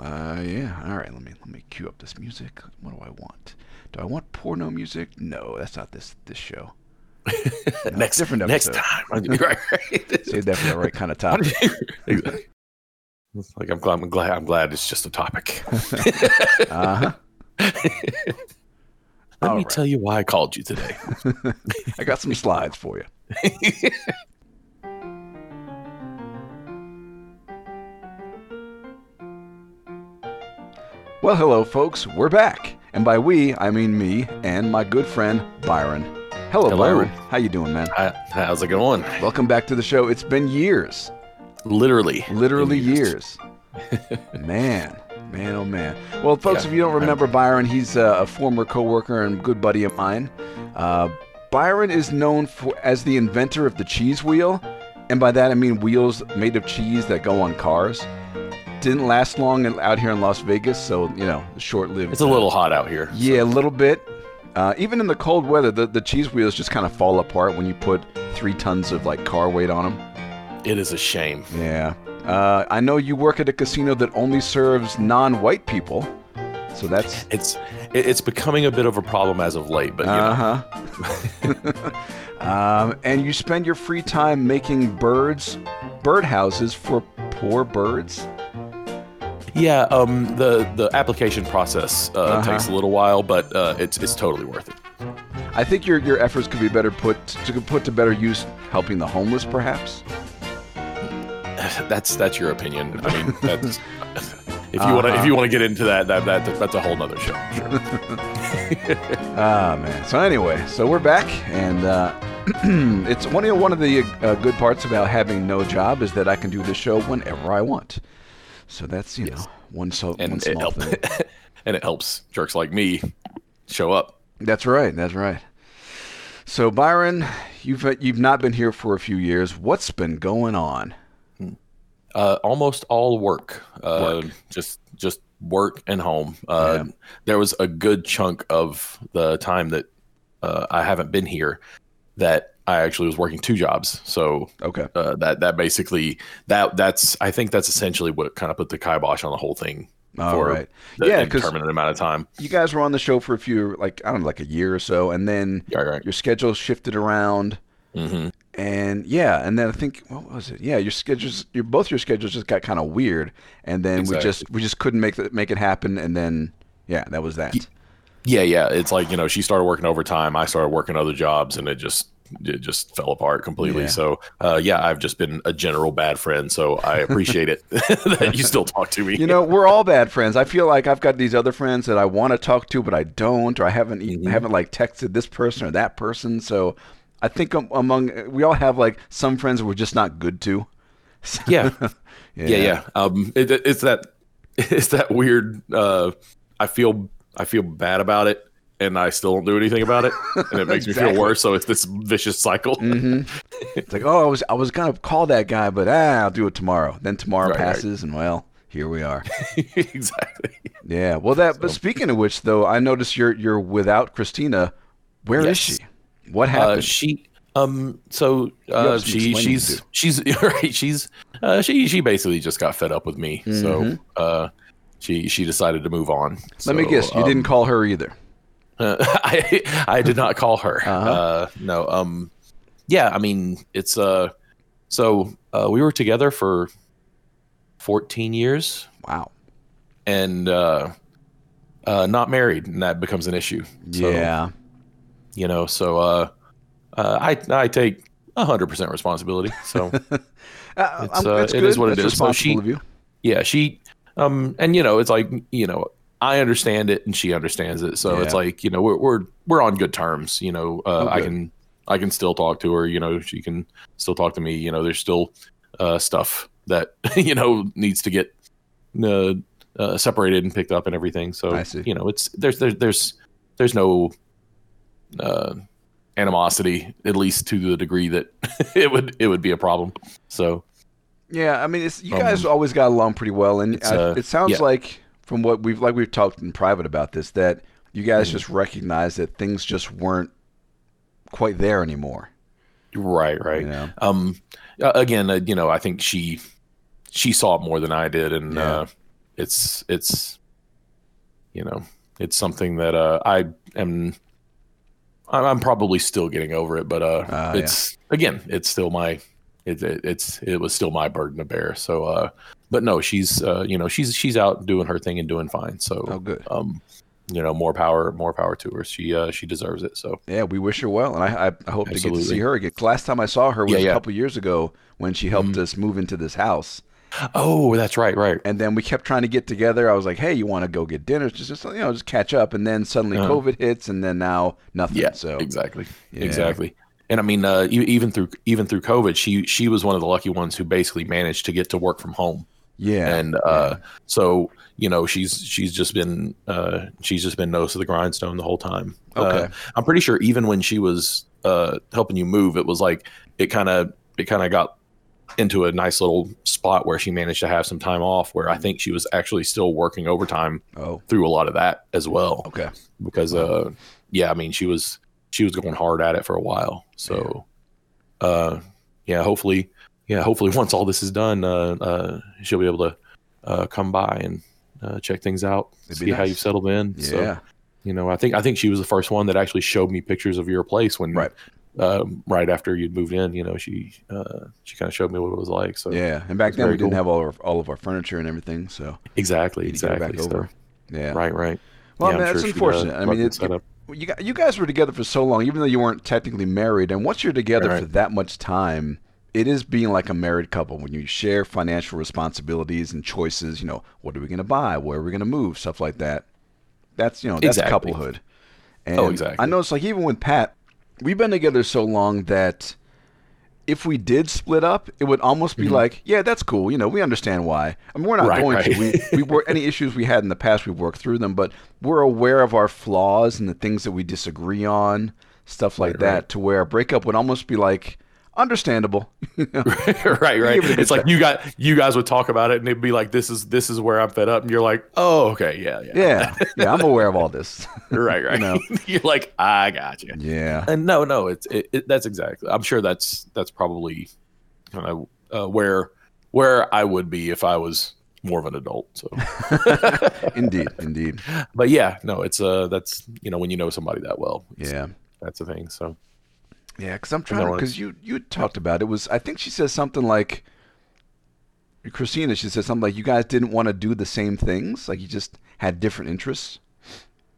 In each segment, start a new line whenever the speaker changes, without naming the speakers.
Uh, yeah. All right. Let me let me cue up this music. What do I want? Do I want porno music? No, that's not this this show. No,
next
different
next
episode.
time. right, right.
Save that for the right kind of topic.
Exactly. Like I'm glad. I'm glad. I'm glad it's just a topic.
Uh huh.
Let
All
me
right.
tell you why I called you today.
I got some slides for you. Well, hello, folks. We're back, and by we, I mean me and my good friend Byron. Hello,
Hello.
Byron. How you doing, man?
Hi- How's it going?
Welcome back to the show. It's been years,
Literally,
literally
years.
years. man, man, oh man. Well, folks,
Yeah,
if you don't remember Byron, he's uh, a former coworker and good buddy of mine. Uh, Byron is known for as the inventor of the cheese wheel, and by that I mean wheels made of cheese that go on cars. Didn't last long out here in Las Vegas, so you know, short-lived.
It's a little hot out here.
Yeah, a little bit. Uh, even in the cold weather, the, the cheese wheels just kind of fall apart when you put three tons of like car weight on them.
It is a shame.
Yeah. Uh, I know you work at a casino that only serves non-white people, so that's
It's it's becoming a bit of a problem as of late, but
uh huh. um, and you spend your free time making birds, birdhouses for poor birds.
Yeah. Um, the the application process uh,
Uh-huh.
takes a little while, but uh, it's it's totally worth it.
I think your your efforts could be better put to put to better use helping the homeless, perhaps.
that's that's your opinion. I mean, that's if you want to
Uh-huh.
if you want to get into that, that that that's a whole nother show. Sure.
Ah man. So anyway, so we're back, and uh, it's one of one of the uh, good parts about having no job is that I can do this show whenever I want. So that's you know one so
and it
small thing.
and it helps jerks like me show up.
That's right. That's right. So Byron, you've you've not been here for a few years. What's been going on?
Uh, almost all work. Uh,
Work.
Just just work and home. Uh,
Yeah.
There was a good chunk of the time that uh, I haven't been here that I actually was working two jobs. So
Okay.
uh, that that basically that that's I think that's essentially what kind of put the kibosh on the whole thing
All
for
right.
the
Yeah,
indeterminate amount of time.
You guys were on the show for a few, like I don't know, like a year or so, and then
Yeah, right.
your schedule shifted around,
hmm
and yeah, and then I think what was it? Yeah, your schedules, your both your schedules just got kind of weird, and then we just we just couldn't make the, make it happen, and then yeah, that was that.
Yeah, yeah. It's like you know she started working overtime. I started working other jobs, and it just it just fell apart completely.
Yeah.
So uh, yeah, I've just been a general bad friend. So I appreciate it that you still talk to me.
You know, we're all bad friends. I feel like I've got these other friends that I want to talk to, but I don't, or I haven't e-
Mhm.
haven't like texted this person or that person. So I think am- among we all have like some friends we're just not good to.
yeah, yeah, yeah. Um, it, it- it's that it's that weird. Uh, I feel I feel bad about it, and I still don't do anything about it, and it makes me feel worse. So it's this vicious cycle.
hmm It's like, oh, I was I was gonna call that guy, but ah, I'll do it tomorrow. Then tomorrow
Right, right.
passes, and well, here we are.
exactly.
Yeah. Well, that. But speaking of which, though, I noticed you're you're without Christina. Where is
Yes.
she? What happened?
Uh, she um so uh, she she's she's right she's uh, she she basically just got fed up with me
Mhm.
so uh she she decided to move on
Let me guess. You
um,
didn't call her either.
Uh, I I did not call her
Uh-huh.
uh no um yeah I mean it's uh so uh we were together for 14 years
Wow.
and uh uh not married and that becomes an issue So,
yeah.
you know so uh, uh i i take 100% responsibility so
Uh,
It's,
um,
uh,
it's
it
good.
is what it
That's
is. So she- yeah she um and you know it's like you know i understand it and she understands it. So it's like you know we're we're we're on good terms you know uh,
Oh,
i can i can still talk to her you know she can still talk to me you know there's still uh stuff that you know needs to get uh, uh separated and picked up and everything. So you know it's there's there's there's there's no uh animosity at least to the degree that it would it would be a problem. So
Yeah, I mean, it's you
Um,
guys always got along pretty well, and I,
uh,
it sounds
yeah.
like from what we've like we've talked in private about this that you guys
Mhm.
just recognize that things just weren't quite there anymore.
right right
You know?
um uh, again uh, you know i think she she saw it more than i did and
Yeah.
uh it's it's you know it's something that uh, I am I'm probably still getting over it, but uh, uh it's yeah. again, it's still my it, it, it's it was still my burden to bear. So, uh, but no, she's uh, you know she's she's out doing her thing and doing fine. So,
oh, good.
Um, you know, more power, more power to her. She uh, she deserves it. So
yeah, we wish her well, and I I hope Absolutely. to get to see her again. Last time I saw her was yeah, yeah. a couple years ago when she helped mm-hmm. us move into this house.
Oh, that's right, right.
And then we kept trying to get together. I was like, "Hey, you want to go get dinner? Just, just you know, just catch up." And then suddenly uh-huh. COVID hits, and then now nothing.
Yeah,
so
exactly, yeah. exactly. And I mean, uh, even through even through COVID, she she was one of the lucky ones who basically managed to get to work from home.
Yeah,
and uh, yeah. so you know she's she's just been uh, she's just been nose to the grindstone the whole time.
Uh, okay,
I'm pretty sure even when she was uh, helping you move, it was like it kind of it kind of got into a nice little spot where she managed to have some time off where I think she was actually still working overtime
oh.
through a lot of that as well.
Okay.
Because uh yeah, I mean she was she was going hard at it for a while. So yeah. uh yeah, hopefully yeah, hopefully once all this is done, uh uh she'll be able to uh come by and uh check things out, It'd see nice. how you've settled in.
Yeah. So,
you know, I think I think she was the first one that actually showed me pictures of your place when
right
um, right after you'd moved in, you know, she uh, she kind of showed me what it was like. So
yeah, and back then we didn't have all of our, all of our furniture and everything. So
exactly, exactly.
Over. Yeah,
right, right.
Well,
yeah,
man, that's sure unfortunate. I mean, it's you, you, you guys were together for so long, even though you weren't technically married. And once you're together right, right. for that much time, it is being like a married couple when you share financial responsibilities and choices. You know, what are we going to buy? Where are we going to move? Stuff like that. That's you know that's
exactly.
couplehood.
Oh, and oh, exactly.
I know it's like even with Pat, we've been together so long that if we did split up, it would almost be mm-hmm. like, yeah, that's cool. You know, we understand why. I mean, we're not right, going right. to. We, we were any issues we had in the past, we've worked through them, but we're aware of our flaws and the things that we disagree on, stuff like right, that. To where a breakup would almost be like, understandable.
right, right. It's like you got you guys would talk about it, and it'd be like, "This is this is where I'm fed up," and you're like, "Oh, okay, yeah, yeah,
yeah, yeah." I'm aware of all this.
right, right. you know? you're like, "I got you."
Yeah.
And no, no, it's it, it, that's exactly. I'm sure that's that's probably kind of uh, where where I would be if I was more of an adult. So,
indeed, indeed.
But yeah, no, it's uh, that's you know when you know somebody that well.
Yeah,
that's the thing. So.
Yeah, because I'm trying because you you talked about it was I think she says something like Christina. She said something like you guys didn't want to do the same things, like you just had different interests.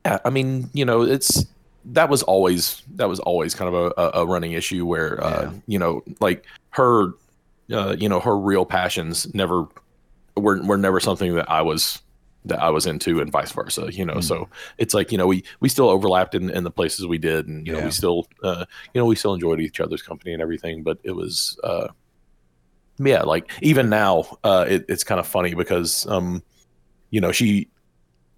Yeah, I mean, you know, it's that was always that was always kind of a, a running issue where uh, you know, like her, uh, you know, her real passions never were were never something that I was that I was into and vice versa, you know. Mm. So it's like, you know, we we still overlapped in, in the places we did and you yeah. know, we still uh you know, we still enjoyed each other's company and everything, but it was uh yeah, like even now, uh it, it's kind of funny because um you know, she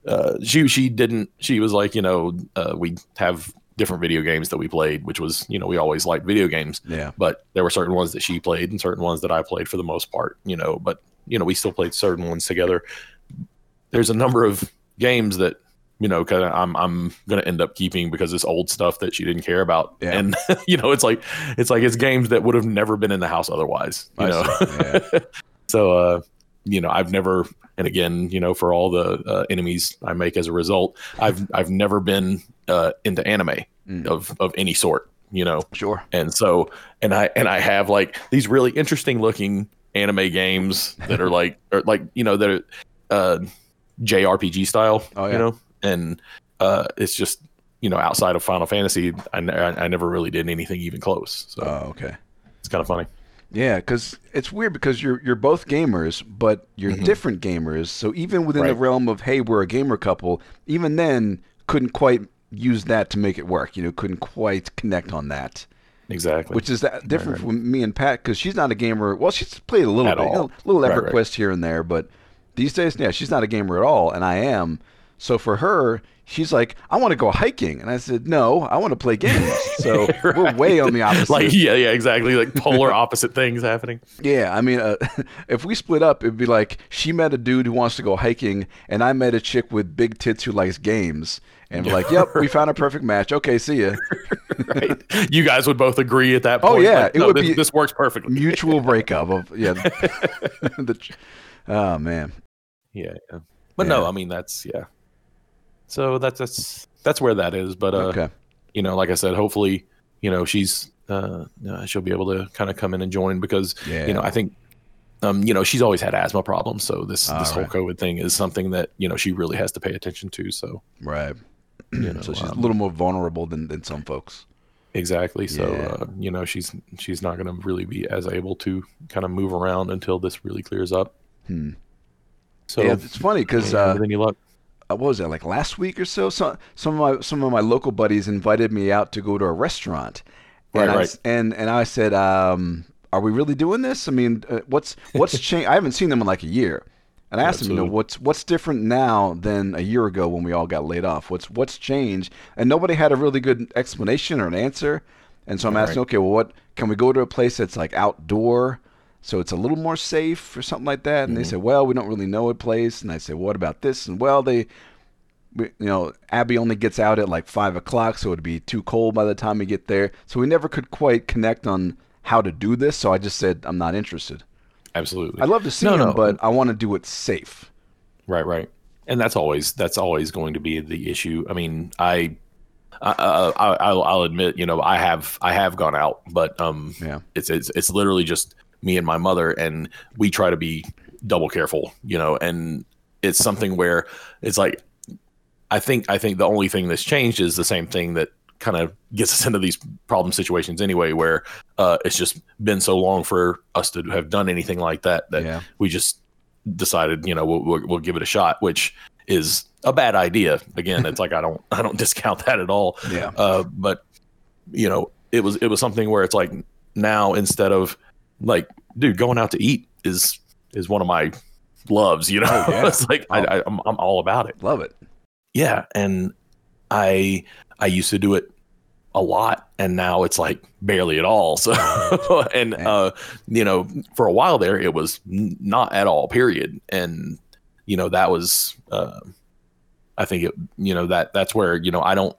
uh she she didn't she was like, you know, uh we have different video games that we played, which was, you know, we always liked video games.
Yeah.
But there were certain ones that she played and certain ones that I played for the most part, you know, but you know, we still played certain ones together there's a number of games that you know, kind of I'm I'm gonna end up keeping because it's old stuff that she didn't care about,
yeah.
and you know, it's like it's like it's games that would have never been in the house otherwise, you I know. Yeah. so, uh, you know, I've never, and again, you know, for all the uh, enemies I make as a result, I've I've never been uh, into anime mm. of of any sort, you know.
Sure.
And so, and I and I have like these really interesting looking anime games that are like, or like you know that. Are, uh, JRPG style,
oh, yeah.
you know, and uh, it's just you know outside of Final Fantasy, I, I, I never really did anything even close. So
oh, okay,
it's kind of funny.
Yeah, because it's weird because you're you're both gamers, but you're mm-hmm. different gamers. So even within right. the realm of hey, we're a gamer couple, even then couldn't quite use that to make it work. You know, couldn't quite connect on that.
Exactly.
Which is that different right, right. from me and Pat because she's not a gamer. Well, she's played a little At bit, you know, little EverQuest here and there, but these days, yeah, she's not a gamer at all, and I am. So for her, she's like, I want to go hiking. And I said, No, I want to play games. So right. we're way on the opposite.
Like, yeah, yeah, exactly. Like polar opposite things happening.
Yeah. I mean, uh, if we split up, it'd be like she met a dude who wants to go hiking, and I met a chick with big tits who likes games. And we're like, yep, we found a perfect match. Okay, see ya.
right. You guys would both agree at that oh, point.
Oh, yeah. Like,
it
no, would
this,
be
this works perfectly.
Mutual breakup of, yeah. the, oh, man.
Yeah, yeah. but no, I mean that's yeah. So that's that's that's where that is. But uh,
okay.
you know, like I said, hopefully, you know, she's uh, uh, she'll be able to kind of come in and join because
Yeah.
you know I think. Um, you know, she's always had asthma problems, so this
All
this whole. COVID thing is something that you know she really has to pay attention to. So
Right.
you know,
so she's
um,
a little more vulnerable than, than some folks.
Exactly. So
Yeah.
uh, you know she's she's not going to really be as able to kind of move around until this really clears up.
Hmm.
So
yeah, it's funny because uh,
with any luck,
uh, what was that like last week or so? Some some of my some of my local buddies invited me out to go to a restaurant, and
Right,
I,
right.
and and I said, um, "Are we really doing this? I mean, uh, what's what's changed? I haven't seen them in like a year." And I asked them, you know, what's what's different now than a year ago when we all got laid off? What's what's changed? And nobody had a really good explanation or an answer. And so I'm
Right,
asking, okay, well, what can we go to a place that's like outdoor, so it's a little more safe or something like that? And they
Mhm.
said, well, we don't really know a place. And I said, what about this? And well, they we, you know, Abby only gets out at like five o'clock, so it'd be too cold by the time we get there. So we never could quite connect on how to do this. So I just said I'm not interested.
absolutely.
I'd love to see
No,
them,
no.
but I want to do it safe.
Right, right, and that's always that's always going to be the issue. I mean, I, I, uh, I I'll, I'll admit, you know, I have I have gone out, but um,
Yeah.
it's it's it's literally just me and my mother, and we try to be double careful, you know, and it's something where it's like, I think I think the only thing that's changed is the same thing that kind of gets us into these problem situations anyway, where uh, it's just been so long for us to have done anything like that that
Yeah.
we just decided, you know, we'll, we'll, we'll give it a shot, which is a bad idea. Again, it's like I don't I don't discount that at all.
Yeah.
Uh, but you know, it was it was something where it's like now instead of like, dude, going out to eat is is one of my loves. You know,
Oh, yeah.
it's like I, I, I'm I'm all about it.
Love it.
Yeah, and I I used to do it a lot and now it's like barely at all so and uh you know for a while there it was n- not at all period and you know that was uh i think it you know that that's where you know i don't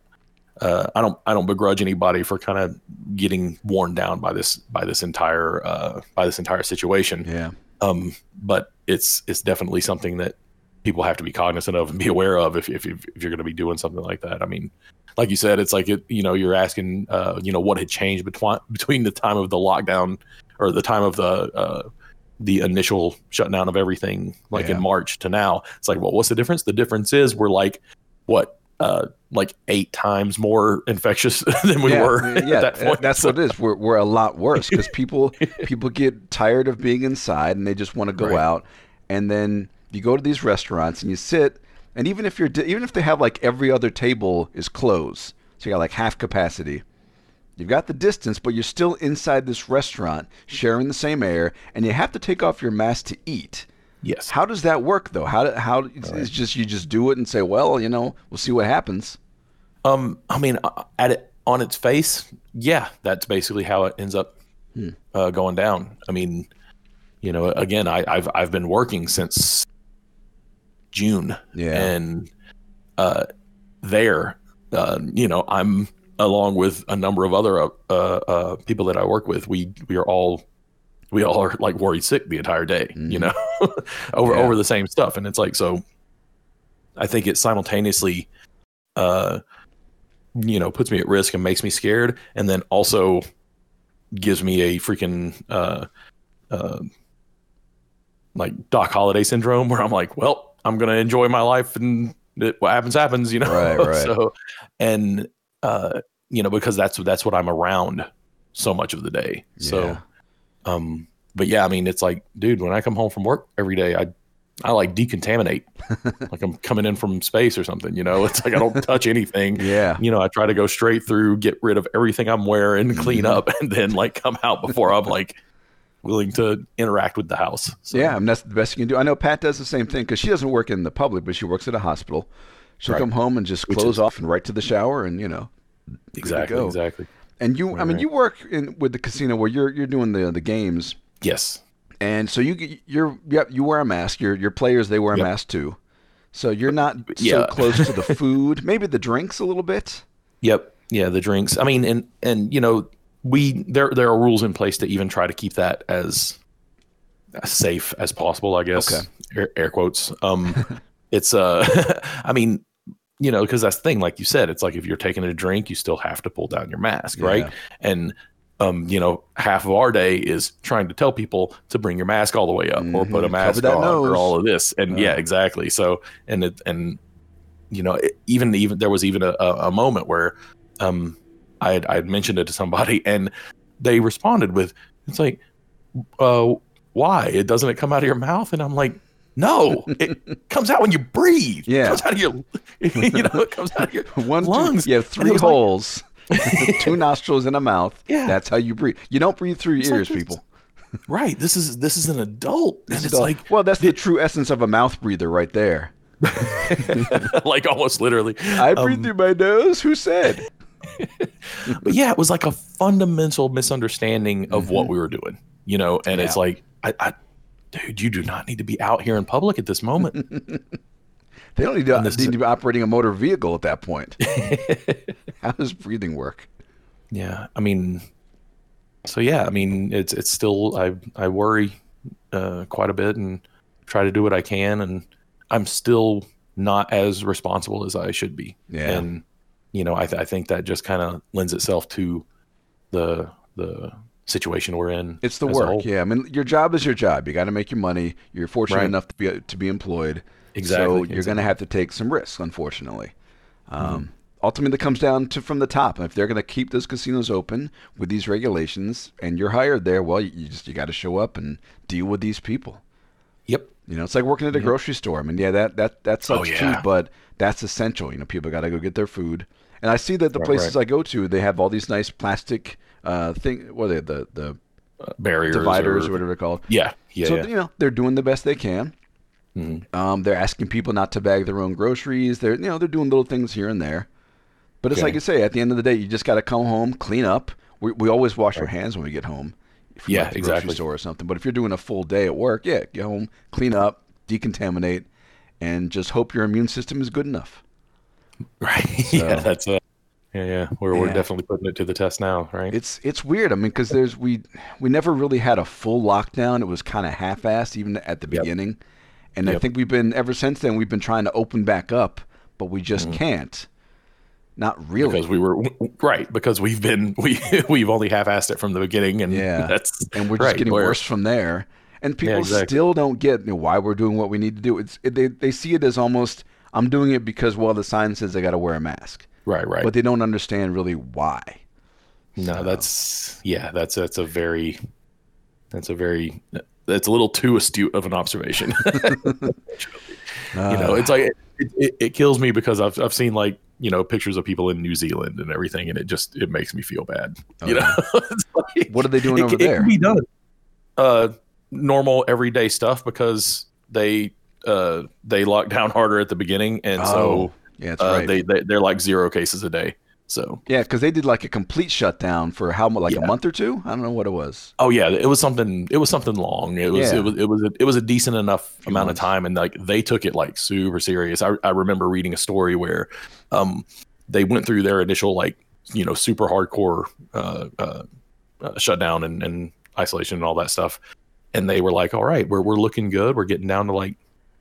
uh i don't i don't begrudge anybody for kind of getting worn down by this by this entire uh by this entire situation
Yeah.
um, but it's it's definitely something that people have to be cognizant of and be aware of if if, if you're going to be doing something like that. I mean, like you said, it's like it, you know you're asking uh, you know what had changed between between the time of the lockdown or the time of the uh, the initial shutdown of everything like
Yeah.
in March to now. It's like, well, what's the difference? The difference is we're like what uh, like eight times more infectious than we
yeah,
were
yeah,
at that point.
That's
So-
what it is. We're we're a lot worse because people people get tired of being inside and they just want to go
Right.
out. And then you go to these restaurants and you sit, and even if you're even if they have like every other table is closed, so you got like half capacity. You've got the distance, but you're still inside this restaurant, sharing the same air, and you have to take off your mask to eat.
Yes.
How does that work though? How do, how it's, it's just you just do it and say, well, you know, we'll see what happens.
Um, I mean, uh, at it on its face, yeah, that's basically how it ends up
Hmm.
uh, going down. I mean, you know, again, I, I've I've been working since June,
Yeah.
and uh, there, uh, you know, I'm along with a number of other uh, uh, people that I work with. We we are all we all are like worried sick the entire day, you
Mhm.
know, over
Yeah.
over the same stuff, and it's like so. I think it simultaneously, uh, you know, puts me at risk and makes me scared, and then also gives me a freaking uh, uh, like Doc Holliday syndrome, where I'm like, well, I'm gonna enjoy my life, and it, what happens happens, you know.
Right, right.
so, and uh, you know, because that's that's what I'm around so much of the day. So,
Yeah.
Um, but yeah, I mean, it's like, dude, when I come home from work every day, I I like decontaminate, like I'm coming in from space or something. You know, it's like I don't touch anything.
Yeah.
You know, I try to go straight through, get rid of everything I'm wearing, clean
Mhm.
up, and then like come out before I'm like willing to interact with the house. So,
Yeah, I mean, that's the best you can do. I know Pat does the same thing because she doesn't work in the public, but she works at a hospital. She'll
Right.
come home and just close
is-
off and right to the shower, and you know.
exactly, exactly.
And you, I mean,
Right.
you work in with the casino where you're you're doing the the games,
Yes,
and so you you're yep you wear a mask. Your your players they wear a mask too, so you're not so close to the food. Maybe the drinks a little bit.
Yep. Yeah, the drinks. I mean, and and you know, we there there are rules in place to even try to keep that as, as safe as possible. I guess
Okay.
air, air quotes. Um, it's uh, I mean, you know, because that's the thing, like you said, it's like if you're taking a drink, you still have to pull down your mask,
Yeah.
right? And um, you know, half of our day is trying to tell people to bring your mask all the way up or put a
Mhm.
mask on
nose.
or all of this. And yeah,
Yeah.
exactly. So and it and you know, it, even even there was even a, a, a moment where um I had I had mentioned it to somebody and they responded with it's like uh why? It doesn't it come out of your mouth? And I'm like, no, it comes out when you breathe.
Yeah.
It comes out of your you know, it comes out of your
One, two-
lungs.
you have three
was like-
holes, two nostrils and a mouth.
Yeah.
That's how you breathe. You don't breathe through your
like
ears,
this-
people.
Right. This is this is an adult. And it's
the-
like
well, that's the true essence of a mouth breather right there.
like almost literally.
I breathe
Um,
through my nose. Who said?
but yeah, it was like a fundamental misunderstanding of what
Mhm.
we were doing, you know. And it's like, I, I, dude, you do not need to be out here in public at this moment.
They don't need to, need to be operating a motor vehicle at that point. How does breathing work?
yeah, I mean, so yeah, I mean, it's it's still I I worry uh, quite a bit and try to do what I can, and I'm still not as responsible as I should be.
Yeah.
and you know, I th- I think that just kind of lends itself to the the situation we're in.
It's the work. Yeah, I mean, your job is your job. You got to make your money. You're fortunate
Right.
enough to be to be employed.
Exactly,
So you're going to have to take some risks, unfortunately. Um,
Mm-hmm.
Ultimately, it comes down to from the top. If they're going to keep those casinos open with these regulations, and you're hired there, well, you, just you got to show up and deal with these people.
Yep.
You know, it's like working at a grocery store. I mean, yeah, that that that sucks
Oh, yeah.
too, but that's essential. You know, people got to go get their food. And I see that the
Right,
places
right.
I go to, they have all these nice plastic uh, thing. What are they? The the
Uh, barriers,
dividers
or,
or whatever they're called.
Yeah, yeah,
so
yeah.
you know they're doing the best they can.
Mhm.
Um, they're asking people not to bag their own groceries. They're you know they're doing little things here and there. But it's
Okay.
like you say, at the end of the day, you just got to come home, clean up. We, we always wash our hands when we get home. From
Yeah,
like the grocery
exactly.
store or something. But if you're doing a full day at work, yeah, get home, clean up, decontaminate, and just hope your immune system is good enough.
Right. yeah, that's uh yeah, yeah. We're we're definitely putting it to the test now, right?
It's it's weird. I mean, because there's we we never really had a full lockdown. It was kind of half-assed even at the
Yep.
beginning, and I think we've been ever since then. We've been trying to open back up, but we just
Mhm.
can't. Not really.
because we were right because we've been we we've only half-assed it from the beginning, and
Yeah.
that's
and we're just
right,
getting
where-
worse from there. And people
exactly.
still don't get you know, why we're doing what we need to do. It's it, they they see it as almost I'm doing it because well the sign says I got to wear a mask,
Right, right.
but they don't understand really why.
no,
So,
that's yeah, that's that's a very that's a very that's a little too astute of an observation. you know, it's like it, it, it kills me because I've I've seen like you know pictures of people in New Zealand and everything, and it just it makes me feel bad. You
Oh,
know, like-
what are they doing
it,
over
it
there?
can be done. Uh, normal everyday stuff because they uh they locked down harder at the beginning, and
oh,
so
yeah, that's
uh,
right.
they, they they're like zero cases a day. So
yeah, because they did like a complete shutdown for how like
Yeah.
a month or two. I don't know what it was.
oh yeah, it was something. It was something long. It was
Yeah.
it was it was a, it was a decent enough
Few
amount
months.
of time, and like they took it like super serious. I I remember reading a story where um they went through their initial like you know super hardcore uh, uh, uh shutdown and, and isolation and all that stuff and they were like all right we're, we're looking good we're getting down to like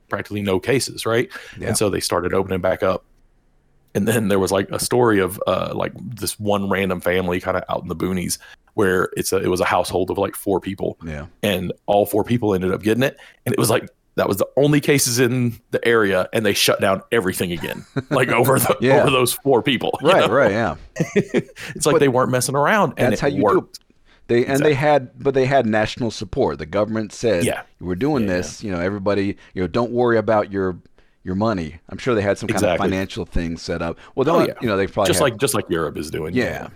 practically no cases right
Yeah.
and so they started opening back up and then there was like a story of uh like this one random family kind of out in the boonies where it's a it was a household of like four people
Yeah,
and all four people ended up getting it and it was like that was the only cases in the area and they shut down everything again like over the
Yeah.
over those four people
right,
know?
right, yeah.
it's like
But
they weren't messing around and
That's how you
worked.
do. They and they had, but they had national support. The government said,
Yeah.
we're doing
Yeah,
this. You know, everybody, you know, don't worry about your your money. I'm sure they had some kind of financial thing set up. Well,
Oh, yeah.
you know, they probably
just
had,
like just like Europe is doing
yeah,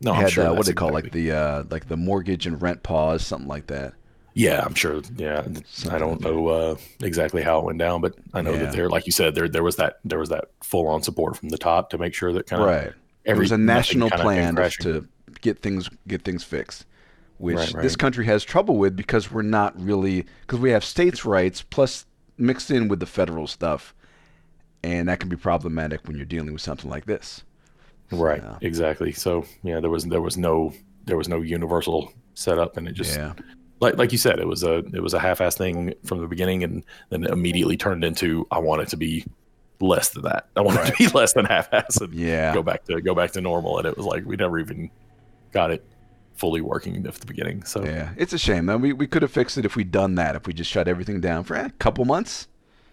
no I'm
had
sure
uh, what
that's
they call like the uh, like the mortgage and rent pause, something like that.
yeah I'm sure yeah I don't know uh, exactly how it went down but I know
Yeah.
that there like you said there there was that there was that full on support from the top to make sure that kind of
Right. There
every
was a national plan to get things get things fixed, which
Right,
this country has trouble with because we're not really because we have states' rights plus mixed in with the federal stuff, and that can be problematic when you're dealing with something like this.
Right.
Yeah.
Exactly. So yeah, there was there was no there was no universal setup, and it just
yeah,
like like you said, it was a it was a half-ass thing from the beginning, and then immediately turned into I want it to be less than that. I want right. it to be less than half-ass, and
yeah,
go back to go back to normal. And it was like we never even got it fully working at the beginning. So
yeah, it's a shame. Man. We we could have fixed it if we'd done that. If we just shut everything down for eh, a couple months.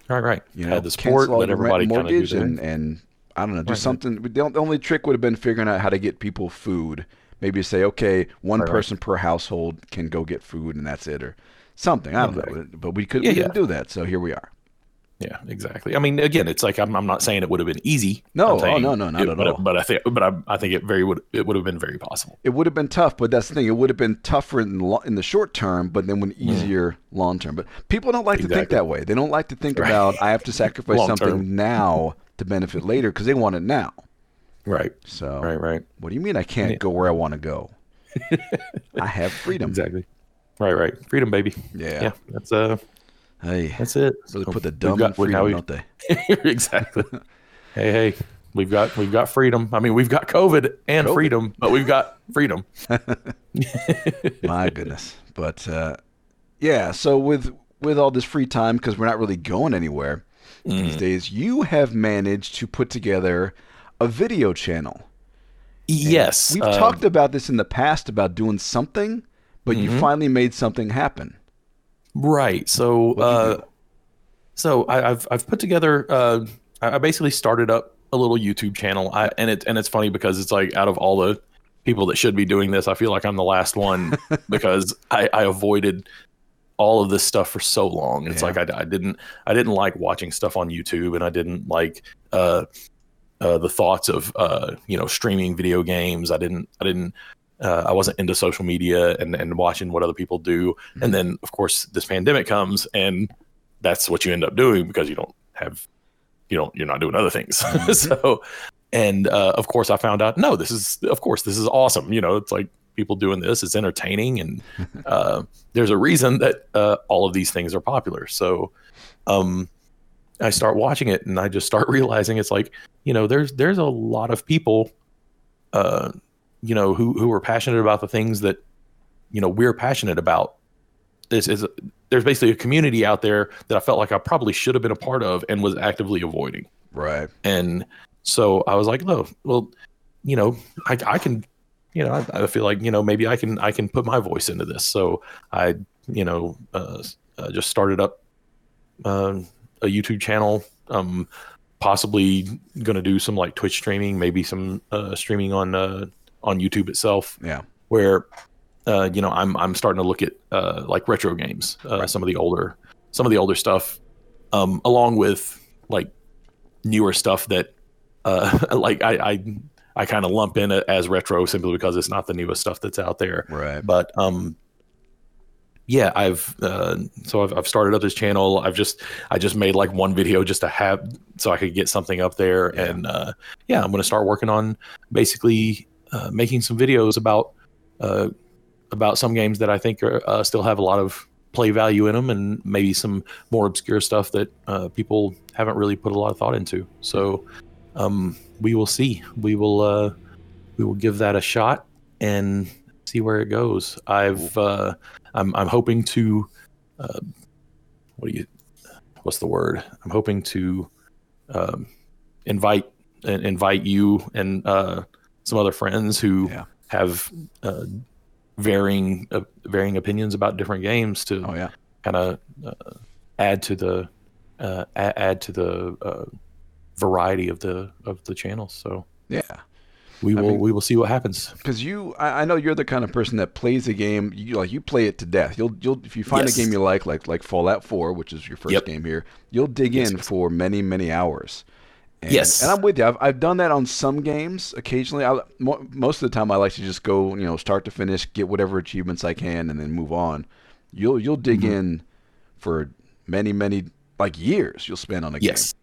Right, right.
You know, Had the support, let everybody mortgage, and and I don't know, do right, something. Right. The only trick would have been figuring out how to get people food. Maybe say, okay, one right, person per household can go get food, and that's it, or something. I don't okay. know, but we could yeah, we didn't do that, so here we are.
Yeah, exactly. I mean, again, it's like I'm, I'm not saying it would have been easy.
No, oh, no, no, not
it,
at
but,
all.
But I think, but I, I think it very would it would have been very possible.
It would have been tough, but that's the thing. It would have been tougher in the, in the short term, but then when mm-hmm. easier mm. long term. But people don't like exactly. to think that way. They don't like to think right. about I have to sacrifice something term. now to benefit later because they want it now.
Right.
So.
Right. Right.
What do you mean I can't yeah. go where I want to go? I have freedom.
Exactly. Right. Right. Freedom, baby.
Yeah.
Yeah. That's uh
Hey,
that's it.
So they put the dumb got, freedom, we, don't they?
exactly. hey, hey, we've got we've got freedom. I mean, we've got COVID and COVID. freedom, but we've got freedom.
My goodness, but uh, yeah. So with with all this free time, because we're not really going anywhere mm. these days, you have managed to put together a video channel.
Yes,
and we've um, talked about this in the past about doing something, but mm-hmm. you finally made something happen.
Right. So, uh, so I, have I've put together. Uh, I basically started up a little YouTube channel. I, and it and it's funny because it's like out of all the people that should be doing this, I feel like I'm the last one because I, I avoided all of this stuff for so long. It's yeah. like I, I didn't I didn't like watching stuff on YouTube, and I didn't like uh, uh, the thoughts of uh, you know streaming video games. I didn't I didn't uh, I wasn't into social media and, and watching what other people do. Mm-hmm. And then, of course, this pandemic comes, and that's what you end up doing because you don't have, you don't, you're not doing other things. Mm-hmm. so, and uh, of course, I found out, no, this is, of course, this is awesome. You know, it's like people doing this, it's entertaining, and uh, there's a reason that uh, all of these things are popular. So, um, I start watching it, and I just start realizing it's like, you know, there's there's a lot of people uh, you know who who are passionate about the things that you know we're passionate about this is there's basically a community out there that I felt like I probably should have been a part of and was actively avoiding.
Right.
And so I was like, oh, well, you know, I, I can, you know, I, I, feel like, you know, maybe I can, I can put my voice into this. So I, you know, uh, uh, just started up uh, a YouTube channel. Um, possibly going to do some like Twitch streaming, maybe some uh, streaming on uh, on YouTube itself.
Yeah.
Where, uh, you know, I'm I'm starting to look at uh, like retro games, uh, right. some of the older some of the older stuff, um, along with like newer stuff that, uh, like I I, I kind of lump in as retro simply because it's not the newest stuff that's out there.
Right.
But um, yeah, I've uh, so I've, I've started up this channel. I've just I just made like one video just to have so I could get something up there, yeah. and uh, yeah, I'm going to start working on basically uh, making some videos about uh, about some games that I think are, uh, still have a lot of play value in them, and maybe some more obscure stuff that uh, people haven't really put a lot of thought into. So um, we will see. We will uh, we will give that a shot and see where it goes. I've I'm I'm hoping to what do you what's the word? I'm hoping to um, invite invite you and uh, some other friends who yeah. have uh, varying uh, varying opinions about different games to
oh, yeah.
kind of uh, add to the uh, add to the uh, variety of the of the channels. So
yeah.
We will I mean, we will see what happens.
Because you, I, I, know you're the kind of person that plays a game. You like you play it to death. You'll you'll if you find yes. a game you like, like like Fallout 4, which is your first yep. game here, you'll dig yes, in yes. for many many hours. And,
yes,
and I'm with you. I've, I've done that on some games. Occasionally, I, most of the time, I like to just go, you know, start to finish, get whatever achievements I can, and then move on. You'll you'll dig mm-hmm. in for many many like years. You'll spend on a
yes.
game.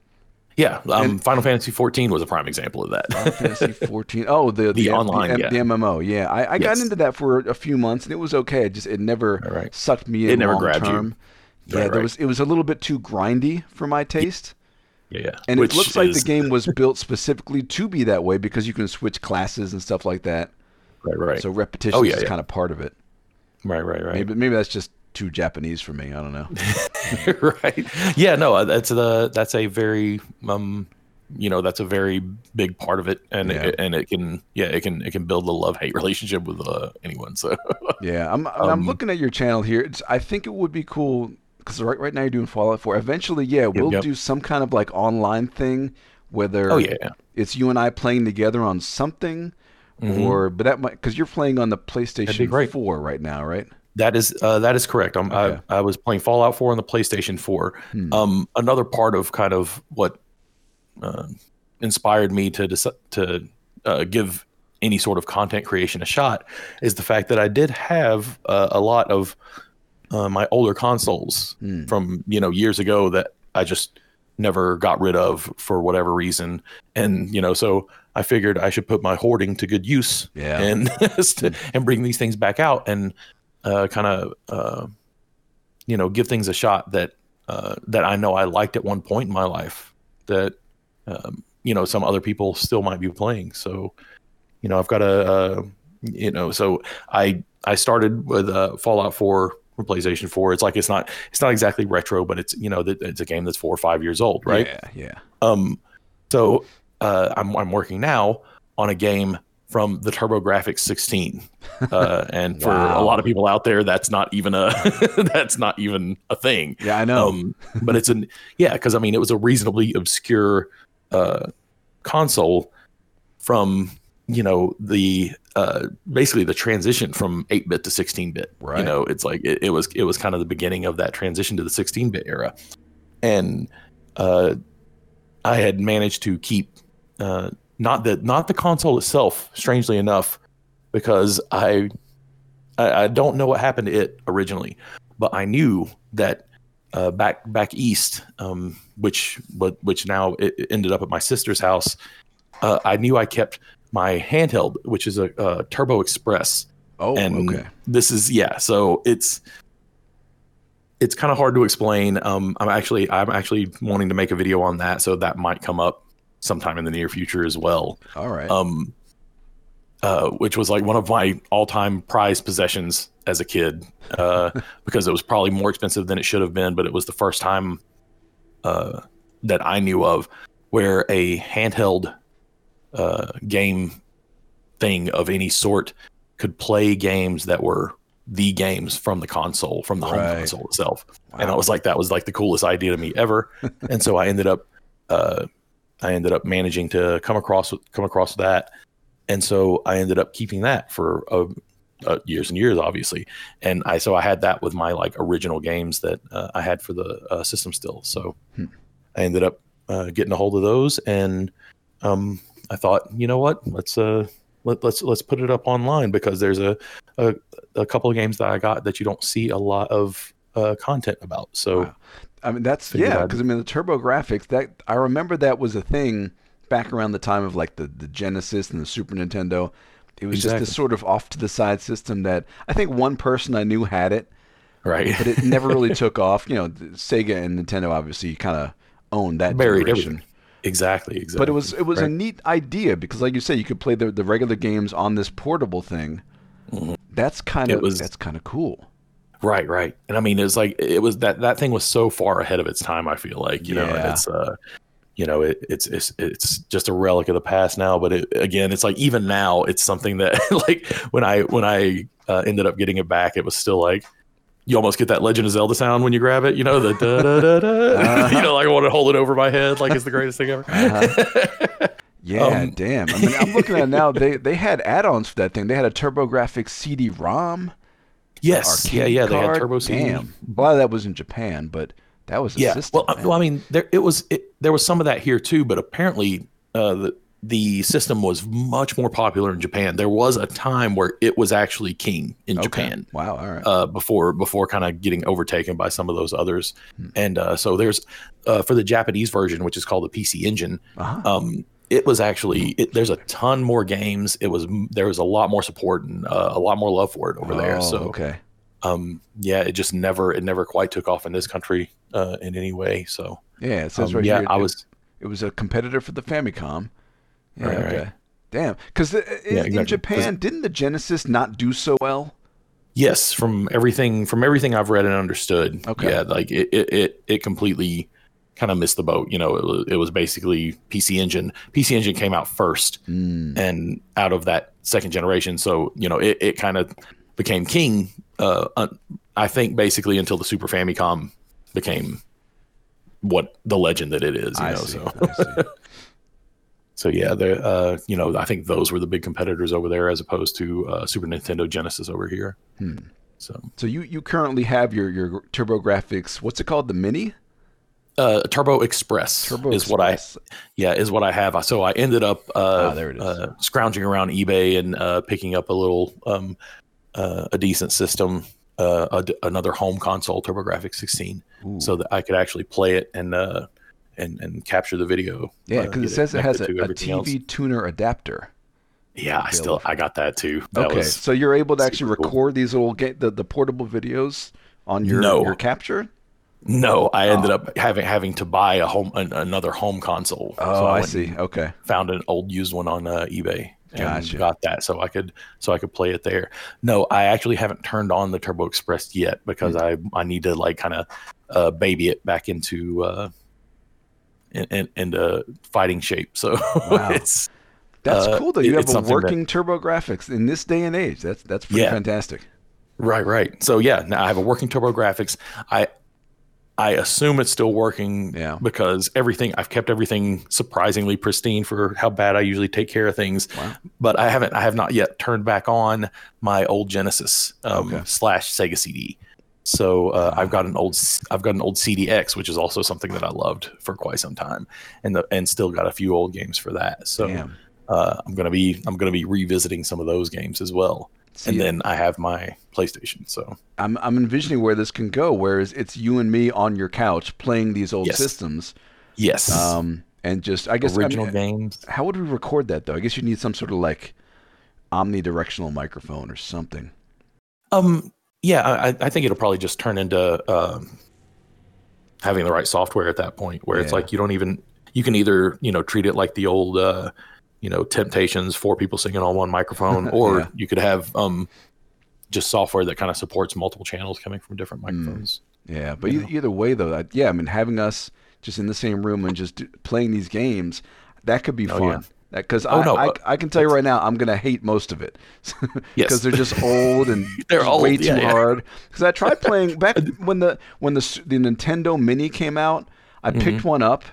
Yeah, um, and, Final Fantasy 14 was a prime example of that.
Final Fantasy 14. Oh, the the,
the online,
the,
yeah.
the MMO. Yeah, I, I yes. got into that for a few months and it was okay. It just it never right. sucked me in.
It never grabbed
term.
you.
Yeah, right, there was it was a little bit too grindy for my taste.
Yeah, yeah.
And Which it looks like the game was built specifically to be that way because you can switch classes and stuff like that.
Right, right.
So repetition oh, yeah, is yeah. kind of part of it.
Right, right, right.
Maybe maybe that's just too Japanese for me. I don't know.
right. Yeah, no, that's the that's a very um you know that's a very big part of it and
Yeah.
it, and it can yeah it can it can build a love hate relationship with uh, anyone so
Yeah, I'm I'm
Um,
looking at your channel here. It's, I think it would be cool because right right now you're doing Fallout 4. Eventually, yeah, we'll
yep.
do some kind of like online thing, whether
oh yeah
it's you and I playing together on something,
Mhm.
or but that might because you're playing on the PlayStation 4 right now, right?
That is uh, that is correct. I'm,
Okay.
I, I was playing Fallout 4 on the PlayStation 4.
Hmm.
Um, another part of kind of what uh, inspired me to deci- to uh, give any sort of content creation a shot is the fact that I did have uh, a lot of uh, my older consoles
Hmm.
from you know years ago that I just never got rid of for whatever reason, and you know so I figured I should put my hoarding to good use
Yeah.
and and bring these things back out and uh, kind of uh, you know give things a shot that uh, that I know I liked at one point in my life that um, you know some other people still might be playing. So you know I've got a uh, you know so I I started with uh, Fallout 4 for PlayStation 4. It's like it's not it's not exactly retro, but it's you know that it's a game that's four or five years old, right?
Yeah, yeah.
Um, so uh, I'm I'm working now on a game from the TurboGrafx 16, uh, and for
Wow.
a lot of people out there, that's not even a that's not even a thing.
Yeah, I know.
Um, but it's an yeah, because I mean it was a reasonably obscure uh, console from you know the uh, basically the transition from 8 bit to 16 bit.
Right.
You know, it's like it, it was it was kind of the beginning of that transition to the 16 bit era, and uh, I had managed to keep uh, not the not the console itself, strangely enough, because I, I I don't know what happened to it originally, but I knew that uh, back back east, um, which but which now it ended up at my sister's house. Uh, I knew I kept my handheld, which is a, a Turbo Express,
oh,
and
okay.
this is yeah so it's it's kind of hard to explain um i'm actually i'm actually wanting to make a video on that so that might come up sometime in the near future as well
All right.
um uh which was like one of my all-time prized possessions as a kid uh because it was probably more expensive than it should have been but it was the first time uh that i knew of where a handheld uh game thing of any sort could play games that were the games from the console, from the home
Right.
console itself. And I was like, that was like the coolest idea to me ever. and so I ended up, uh, I ended up managing to come across come across that, and so I ended up keeping that for uh, uh, years and years, obviously. And I so I had that with my like original games that uh, I had for the uh, system still. So
Hmm.
I ended up uh, getting a hold of those, and um, I thought, you know what, let's uh, let, let's let's put it up online because there's a, a a couple of games that I got that you don't see a lot of uh, content about. So
Wow. I mean, that's yeah, because I mean the TurboGrafx. That I remember that was a thing back around the time of like the the Genesis and the Super Nintendo. It was just this sort of off to the side system that I think one person I knew had it,
right,
but it never really took off. You know, Sega and Nintendo obviously kind of owned that
Buried
generation.
everything. Exactly, exactly.
But it was it was a neat idea because, like you said, you could play the, the regular games on this portable thing. That's kind of
was-
that's kind of cool.
Right, right. And I mean, it's like it was that that thing was so far ahead of its time. I feel like you know, and it's uh, you know, it, it's it's it's just a relic of the past now. But it, again, it's like even now, it's something that like when I when I uh, ended up getting it back, it was still like. You almost get that Legend of Zelda sound when you grab it, you know, the da da da da.
Uh-huh.
You know, like I want to hold it over my head, like it's the greatest thing ever.
Yeah,
Um,
damn. I mean, I'm looking at it now. They they had add-ons for that thing. They had a TurboGrafx CD-ROM.
yes, yeah, yeah. They had. Turbo CD.
Damn. A lot of that was in Japan, but that was a
yeah
system.
well, I- well i mean there it was it, there was some of that here too but apparently uh the the system was much more popular in japan there was a time where it was actually king in
Okay.
japan
Wow. All right.
uh before before kind of getting overtaken by some of those others
Hmm.
and uh so there's uh for the japanese version which is called the pc engine
uh-huh.
um it was actually it, there's a ton more games it was there was a lot more support and uh, a lot more love for it over there
Oh,
so
okay.
um yeah it just never it never quite took off in this country uh in any way so
Yeah, it says
um,
right
yeah
here.
i was
It was a competitor for the Famicom. Yeah.
Right,
okay.
right.
Damn. Because in,
Yeah,
in
exactly. 'Cause-
Japan, didn't the Genesis not do so well?
Yes, from everything from everything I've read and understood.
Okay.
Yeah, like it it it, it completely kind of missed the boat. You know, it was, it was basically PC Engine. PC Engine came out first,
Mm.
and out of that second generation, so you know, it, it kind of became king. Uh, un- I think basically until the Super Famicom became what the legend that it is. You
I
know,
see.
so. so yeah, the uh, you know, I think those were the big competitors over there, as opposed to uh, Super Nintendo Genesis over here.
Hmm.
So
So you you currently have your your TurboGrafx. What's it called? The Mini.
uh, Turbo Express
Turbo
is what I yeah is what I have. So I ended up uh,
Ah, there it is.
uh, scrounging around eBay and uh, picking up a little um, uh, a decent system, uh, a another home console, TurboGrafx 16,
Ooh.
so that I could actually play it and uh, and and capture the video.
yeah,
uh,
because it says it has a, a TV
else.
tuner adapter.
Yeah, I still I got that too. That
okay, so you're able to actually
super cool.
record these little ga- the, the portable videos on your
No.
your capture.
no, I ended
Oh.
up having having to buy a home an, another home console.
Oh,
So
I,
went
see. Okay,
found an old used one on uh, eBay and
Gotcha.
got that so I could so I could play it there. No, I actually haven't turned on the Turbo Express yet because I I need to like kind of uh, baby it back into uh, in, in, into fighting shape. So
Wow.
it's
that's
Uh,
cool though.
it-
You have a
something that-
working TurboGrafx in this day and age. That's that's pretty
Yeah.
fantastic.
right, right. So yeah, now I have a working TurboGrafx. I I assume it's still working
Yeah.
because everything I've kept everything surprisingly pristine for how bad I usually take care of things.
Wow.
but I haven't I have not yet turned back on my old Genesis um,
Okay.
slash Sega CD. So uh, I've got an old s- I've got an old CDX, which is also something that I loved for quite some time, and the, and still got a few old games for that. So uh, I'm gonna be I'm gonna be revisiting some of those games as well.
See,
and then I have my PlayStation. So
I'm I'm envisioning where this can go. Whereas it's you and me on your couch playing these old
Yes.
systems,
yes,
um, and just I guess I
original
mean,
games.
How would we record that though? I guess you need some sort of like omnidirectional microphone or something.
Um, yeah, I, I think it'll probably just turn into um, having the right software at that point, where it's like you don't even you can either you know treat it like the old uh, you know Temptations, four people singing on one microphone, or
Yeah.
you could have um just software that kind of supports multiple channels coming from different
Hmm.
microphones.
Yeah, but
Yeah.
Either, either way though, I, yeah, I mean having us just in the same room and just playing these games, that could be
Oh,
fun.
yeah.
Because
Oh,
I,
no,
I,
uh,
I can tell you right now, I'm gonna hate most of it
Yes.
because they're just old and
They're old,
way too
yeah, yeah.
hard. Because I tried playing back when the when the the Nintendo Mini came out, I
Mm-hmm.
picked one up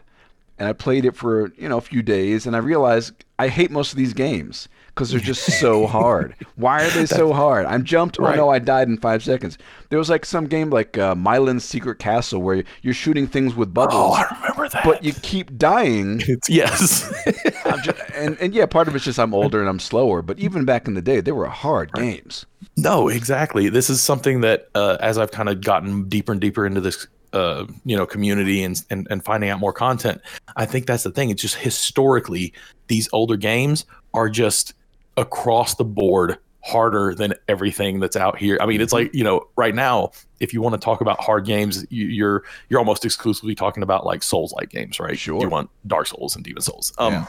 and I played it for you know a few days, and I realized I hate most of these games because they're just so hard. Why are they so hard? I'm jumped. Oh
Right.
no, I died in five seconds. There was like some game like uh, Milon's Secret Castle where you're shooting things with bubbles.
Oh, I remember that.
but you keep dying.
It's, yes,
I'm ju- and and yeah, part of it's just I'm older and I'm slower. But even back in the day, they were hard games.
No, exactly. This is something that uh, as I've kind of gotten deeper and deeper into this, uh, you know, community and, and and finding out more content, I think that's the thing. It's just historically these older games are just across the board harder than everything that's out here. I mean, it's like you know, right now, if you want to talk about hard games, you, you're you're almost exclusively talking about like Souls like games, right?
Sure.
You want Dark Souls and Demon Souls, um,
Yeah.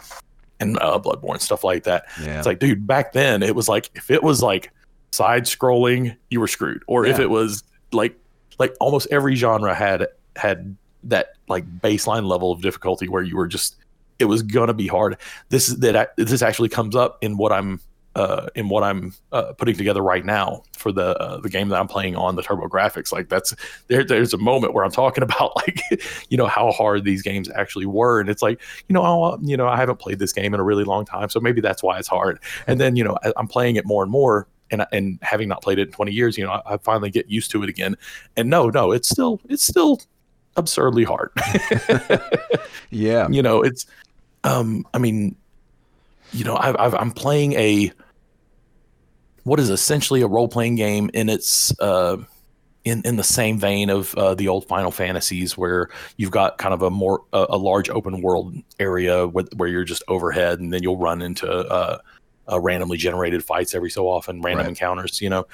and uh, Bloodborne stuff like that.
Yeah.
It's like, dude, back then it was like if it was like side scrolling, you were screwed. Or if it was like like almost every genre had had that like baseline level of difficulty where you were just it was gonna be hard. This is that this actually comes up in what I'm uh, in what I'm uh, putting together right now for the uh, the game that I'm playing on the TurboGrafx. Like that's there. There's a moment where I'm talking about like you know how hard these games actually were, and it's like you know oh, you know I haven't played this game in a really long time, so maybe that's why it's hard. And then you know I- I'm playing it more and more, and and having not played it in 20 years, you know I, I finally get used to it again. And no, no, it's still it's still absurdly hard.
yeah.
you know it's um i mean you know I've, i'm playing a what is essentially a role-playing game in its uh in, in the same vein of uh, the old Final Fantasies, where you've got kind of a more a, a large open world area where, where you're just overhead, and then you'll run into uh, uh, randomly generated fights every so often, random
Right.
encounters, you know,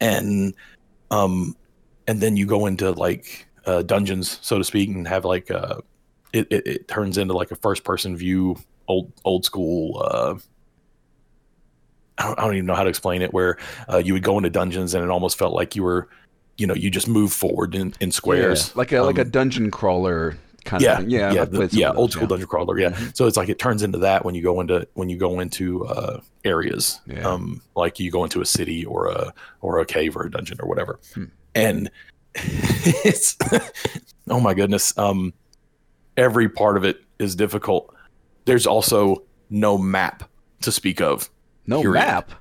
and um, and then you go into like uh, dungeons, so to speak, and have like uh, it, it, it turns into like a first person view, old old school. Uh, I don't, even know how to explain it. Where uh, you would go into dungeons and it almost felt like you were, you know, you just move forward in, in squares,
Yeah, like a like a
Um,
dungeon crawler kind
yeah,
of thing. Yeah,
yeah, the- yeah, old school dungeon crawler. Yeah, so it's like it turns into that when you go into when you go into uh, areas,
Yeah.
um, like you go into a city or a or a cave or a dungeon or whatever,
Hmm.
and it's oh my goodness, um, every part of it is difficult. There's also no map to speak of.
No
period.
map.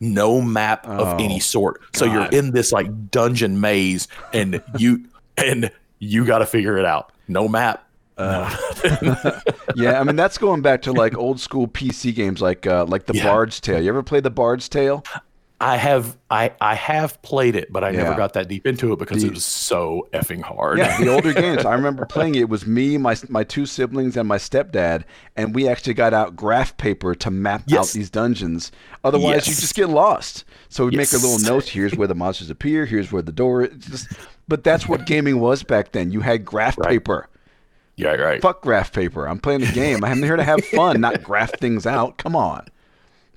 no map of
Oh,
any sort. So you're in this like dungeon maze and you and you got to figure it out. No map.
Uh, yeah, I mean that's going back to like old school PC games like uh, like the
Yeah.
Bard's Tale. You ever play the Bard's Tale?
I have I I have played it, but I never got that deep into it because
The-
it was so effing hard.
Yeah, the older games. I remember playing it. It was me, my my two siblings, and my stepdad, and we actually got out graph paper to map out these dungeons. Otherwise, you just get lost. So we make a little note. Here's where the monsters appear. Here's where the door. Is. Just, but that's what gaming was back then. You had graph
Right.
paper.
yeah, right.
Fuck graph paper. I'm playing a game. I'm here to have fun, not graph things out. Come on.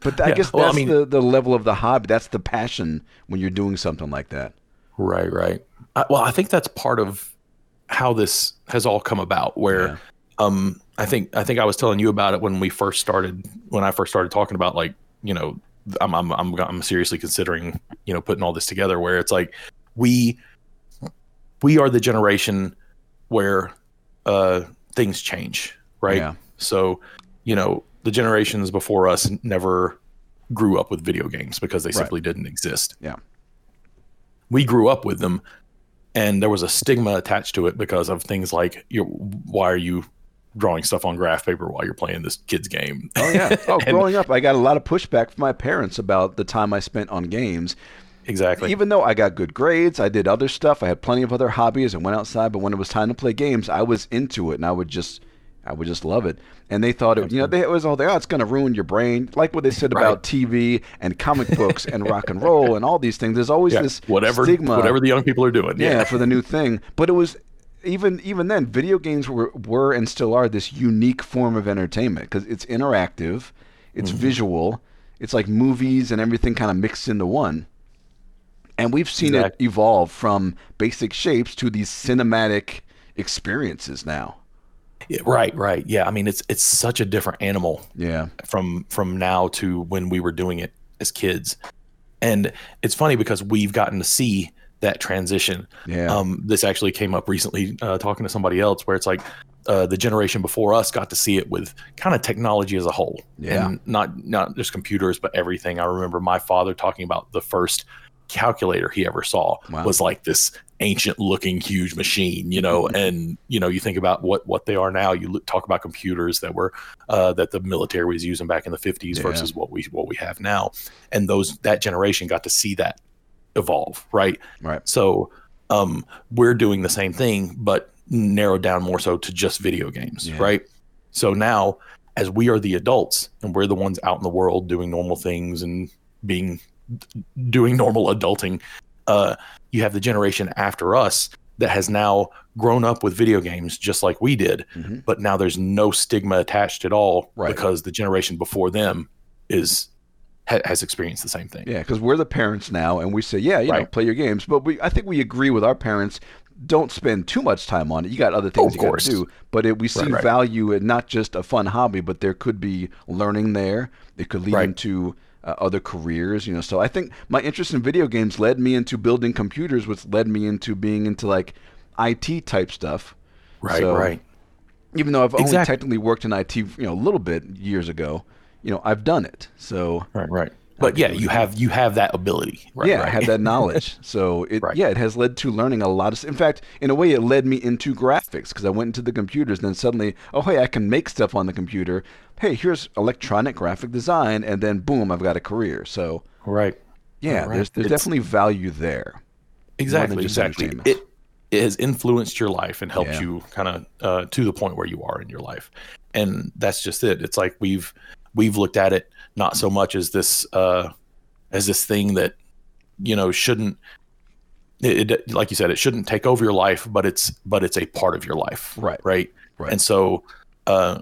But I
Yeah,
guess that's
well, I mean-
the, the level of the hobby. That's the passion when you're doing something like that.
Right, right. I, well, I think that's part of how this has all come about. Where,
Yeah.
um, I think I think I was telling you about it when we first started. When I first started talking about like, you know, I'm I'm I'm, I'm seriously considering, you know, putting all this together. Where it's like we we are the generation where uh, things change, right?
Yeah.
So, you know, the generations before us never grew up with video games because they simply didn't exist
Yeah.
we grew up with them and there was a stigma attached to it because of things like you why are you drawing stuff on graph paper while you're playing this kid's game
Oh yeah. Oh,
And-
growing up, I got a lot of pushback from my parents about the time I spent on games.
exactly
Even though I got good grades, I did other stuff. I had plenty of other hobbies and went outside. But when it was time to play games, I was into it, and I would just, I would just love it. And they thought it, you know, they it was all there. Oh, it's going to ruin your brain, like what they said
Right.
about TV and comic books and rock and roll and all these things. There's always
yeah,
this
whatever
stigma,
whatever the young people are doing
yeah,
yeah,
for the new thing. But it was even even then, video games were were and still are this unique form of entertainment because it's interactive, it's
Mm-hmm.
visual, it's like movies and everything kind of mixed into one. And we've seen it evolve from basic shapes to these cinematic experiences now.
Yeah, right right yeah i mean it's it's such a different animal
Yeah.
from from now to when we were doing it as kids and it's funny because we've gotten to see that transition
Yeah.
um this actually came up recently uh, talking to somebody else where it's like uh, the generation before us got to see it with kind of technology as a whole
Yeah.
and not not just computers but everything i remember my father talking about the first calculator he ever saw
Wow.
was like this ancient looking huge machine you know and you know you think about what what they are now you look, talk about computers that were uh, that the military was using back in the 50s
Yeah.
versus what we what we have now and those that generation got to see that evolve right
Right.
so um, we're doing the same thing, but narrowed down more so to just video games,
Yeah.
right? So now, as we are the adults and we're the ones out in the world doing normal things and being doing normal adulting, uh, you have the generation after us that has now grown up with video games just like we did,
Mhm.
but now there's no stigma attached at all
Right.
because the generation before them is ha- has experienced the same thing.
Yeah, because we're the parents now, and we say, yeah, you know, play your games. But we, I think we agree with our parents. Don't spend too much time on it. You got other things
Oh,
you got to do. But it, we see
Right, right.
value in not just a fun hobby, but there could be learning there. It could lead
Right.
into uh, other careers. You know, so I think my interest in video games led me into building computers, which led me into being into like IT type stuff.
Right,
So,
right.
Even though I've only technically worked in IT, you know, a little bit years ago, you know, I've done it. So
Right, right. But yeah, you have you have that ability. Right,
yeah,
right.
I have that knowledge. So it
Right.
yeah, it has led to learning a lot of. In fact, in a way, it led me into graphics because I went into the computers. And Then suddenly, oh hey, I can make stuff on the computer. Hey, here's electronic graphic design, and then boom, I've got a career. So
right.
yeah, there's there's
It's-
definitely value there.
Exactly, exactly. It it has influenced your life and helped
Yeah.
you kind of uh, to the point where you are in your life, and that's just it. It's like we've we've looked at it not so much as this uh, as this thing that you know shouldn't. It, it, like you said, it shouldn't take over your life, but it's but it's a part of your life,
Right.
Right,
Right.
And so, uh,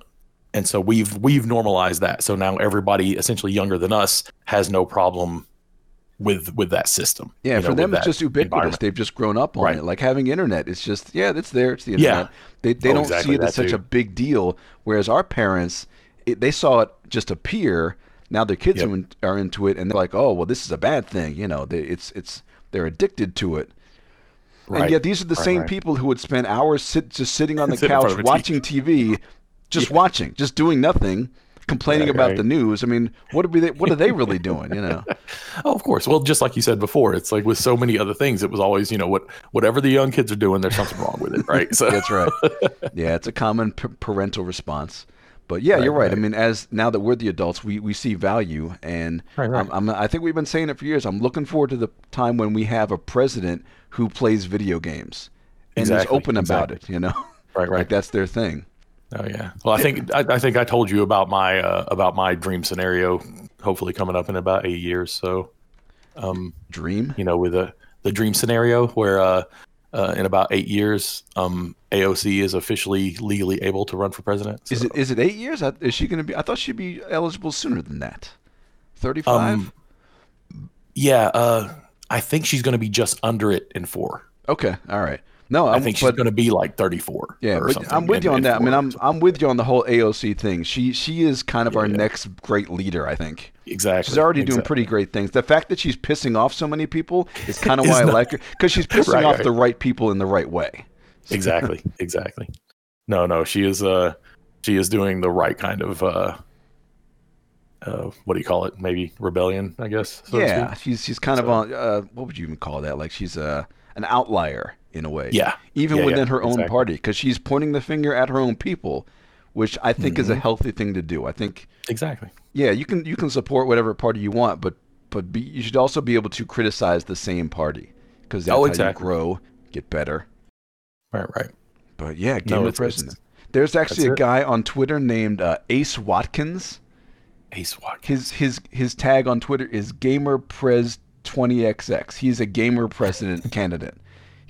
and so we've we've normalized that. So now everybody essentially younger than us has no problem with with that system.
Yeah, for
know,
them it's just ubiquitous. They've just grown up on
Right.
it. Like having internet, it's just yeah, it's there. It's the internet Yeah. They they
Oh,
don't
exactly
see it as such
too.
a big deal. Whereas our parents, it, they saw it just appear. Now their kids
Yep.
are, in, are into it, and they're like, oh well, this is a bad thing. You know, they, it's it's they're addicted to it. And yet these are the
Right,
same
right.
people who would spend hours sit, just sitting on the
in
couch watching TV, just watching, just doing nothing, complaining
Right,
about
right.
the news. I mean, what are they, what are they really doing? You know?
Oh, of course. Well, just like you said before, it's like with so many other things, it was always, you know, what whatever the young kids are doing, there's something wrong with it, right? So
That's right. Yeah, it's a common p- parental response. But yeah,
Right,
you're right. I mean, as now that we're the adults, we, we see value, and
Right, right.
I'm, I'm, I think we've been saying it for years. I'm looking forward to the time when we have a president who plays video games and is
Exactly,
open about it. You know,
Right, right.
Like that's their thing.
Oh yeah. Well, I think I, I think I told you about my uh, about my dream scenario. Hopefully, coming up in about eight years. So, um,
Dream.
you know, with a the dream scenario where uh, uh, in about eight years, um, AOC is officially legally able to run for president.
Is it is it eight years? Is she going to be? I thought she'd be eligible sooner than that. Thirty-five.
Um, Yeah. Uh, I think she's going to be just under it in four.
okay. All right. No,
I
I'm,
think she's going to be like 34.
Yeah,
or
but
something
I'm with
in-
you on that. I mean. I'm I'm with you on the whole AOC thing. She she is kind of our
Yeah.
next great leader, I think.
exactly.
She's already doing pretty great things. The fact that she's pissing off so many people is kind of why I
not-
like her because she's pissing
Right,
off
right.
the right people in the right way.
exactly exactly no no she is uh she is doing the right kind of uh uh what do you call it maybe rebellion i guess so
yeah, she's she's kind of
So-
on uh, what would you even call that? Like she's a an outlier in a way.
Yeah.
even
Yeah,
within
yeah,
her own
exactly.
party because she's pointing the finger at her own people, which I think is a
Mm-hmm.
healthy thing to do. I think
exactly
yeah, you can you can support whatever party you want, but but be, you should also be able to criticize the same party because that's
Oh,
how
exactly.
you grow, get better.
right right
But yeah,
No,
gamer
it's- it's-
president. There's actually a guy on Twitter named uh, Ace Watkins.
ace walk
His his his tag on Twitter is Gamer GamerPres20XX. He's a gamer president candidate.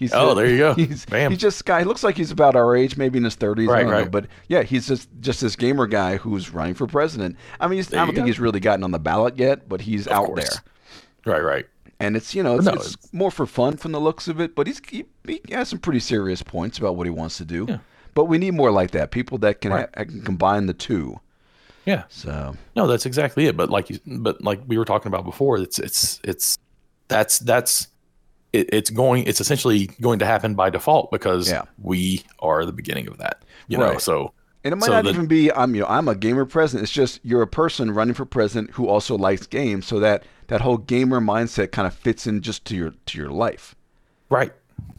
He's
Oh, there you go.
He's,
Bam.
he's just guy. He looks like he's about our age, maybe in his 30s. I
Right,
know.
right.
But yeah, he's just just this gamer guy who's running for president. I mean, he's, I don't think
go.
he's really gotten on the ballot yet, but he's out
course.
there.
right right
And it's you know it's,
No,
it's more for fun from the looks of it, but he's he, he has some pretty serious points about what he wants to do.
Yeah.
But we need more like that, people that can
Right.
ha- can combine the two.
yeah
So
no that's exactly it but like you but like we were talking about before it's it's it's that's that's it, it's going it's essentially going to happen by default because
Yeah.
we are the beginning of that you know so
And it might
So
not
the-
even be I'm you know I'm a gamer president. It's just you're a person running for president who also likes games, so that that whole gamer mindset kind of fits in just to your to your life.
Right.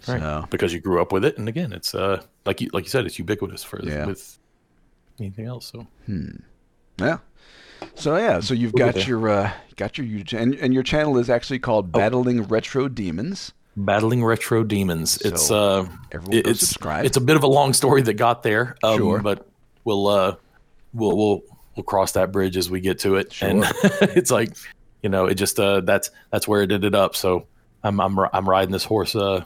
Right.
So-
Because you grew up with it, and again, it's uh like you like you said, it's ubiquitous for
Yeah.
with anything else. So
Yeah. So yeah, so you've got your uh, got your YouTube and, and your channel is actually called
Oh.
Battling Retro Demons.
battling retro demons. It's uh
everyone
it's
subscribe.
it's a bit of a long story that got there. Um,
Sure.
But we'll uh we'll we'll we'll cross that bridge as we get to it. And it's like you know it just uh that's that's where it ended up. So I'm I'm I'm riding this horse uh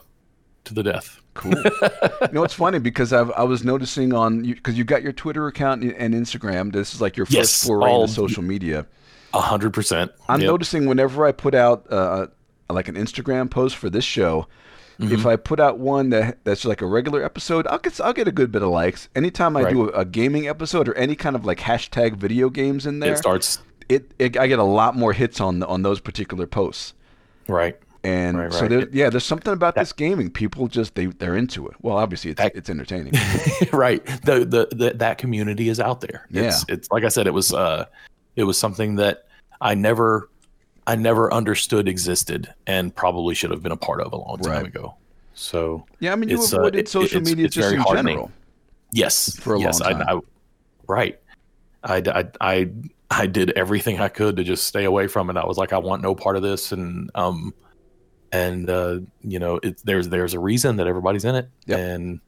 to the death.
Cool. you know, it's funny because I've, I was noticing on because you got your Twitter account and Instagram. This is like your first
Yes,
foray
all-
into social media.
A hundred percent.
I'm
Yep.
noticing whenever I put out uh, like an Instagram post for this show,
Mm-hmm.
if I put out one that that's like a regular episode, I'll get I'll get a good bit of likes. Anytime I do a, a gaming episode or any kind of like hashtag video games in there,
It starts
it, it I get a lot more hits on on those particular posts.
right.
And
Right,
so there, yeah, there's something about this gaming. People just they they're into it. Well, obviously it's
That-
it's entertaining.
right the, the the that community is out there it's, it's like i said it was uh it was something that i never i never understood existed and probably should have been a part of a long time
Right.
ago so
Yeah, I mean you
It's, uh,
avoided
it-
social
it's-
media
it's
just
very
in general.
yes
For a
yes
long
I,
time.
I right I, I i i did everything i could to just stay away from it i was like i want no part of this and um and uh you know it, there's there's a reason that everybody's in it
Yep.
and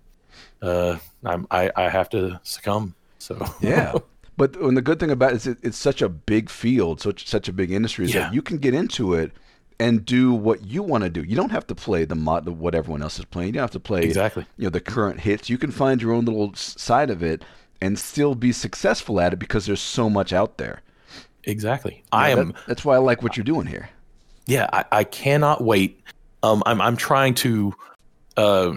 uh i'm i i have to succumb so
Yeah. But and the good thing about it is it, it's such a big field, such such a big industry, is
Yeah.
that you can get into it and do what you want to do. You don't have to play the mod what everyone else is playing. You don't have to play
Exactly.
you know the current hits. You can find your own little side of it, and still be successful at it because there's so much out there.
Exactly. I am.
that- that's why I like what you're doing here.
Yeah I, I cannot wait um i'm i'm trying to uh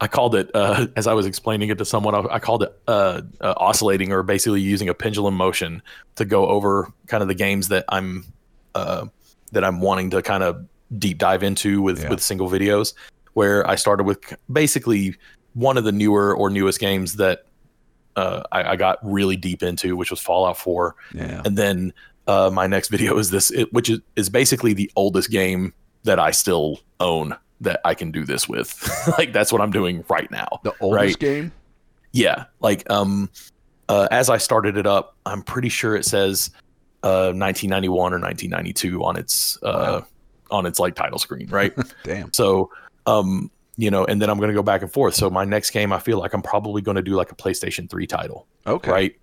i called it uh as i was explaining it to someone i, I called it uh, uh oscillating or basically using a pendulum motion to go over kind of the games that i'm uh that i'm wanting to kind of deep dive into with
Yeah.
with single videos where i started with basically one of the newer or newest games that uh, I, I got really deep into, which was Fallout 4
Yeah.
and then uh, my next video is this, it, which is, is basically the oldest game that I still own that I can do this with. like that's what I'm doing right now.
The oldest
right?
game?
Yeah, like um, uh, as I started it up, I'm pretty sure it says uh 1991 or 1992 on its uh on its like title screen, right?
Damn.
so um, you know, and then I'm gonna go back and forth. So my next game, I feel like I'm probably gonna do like a PlayStation 3 title
Okay.
right?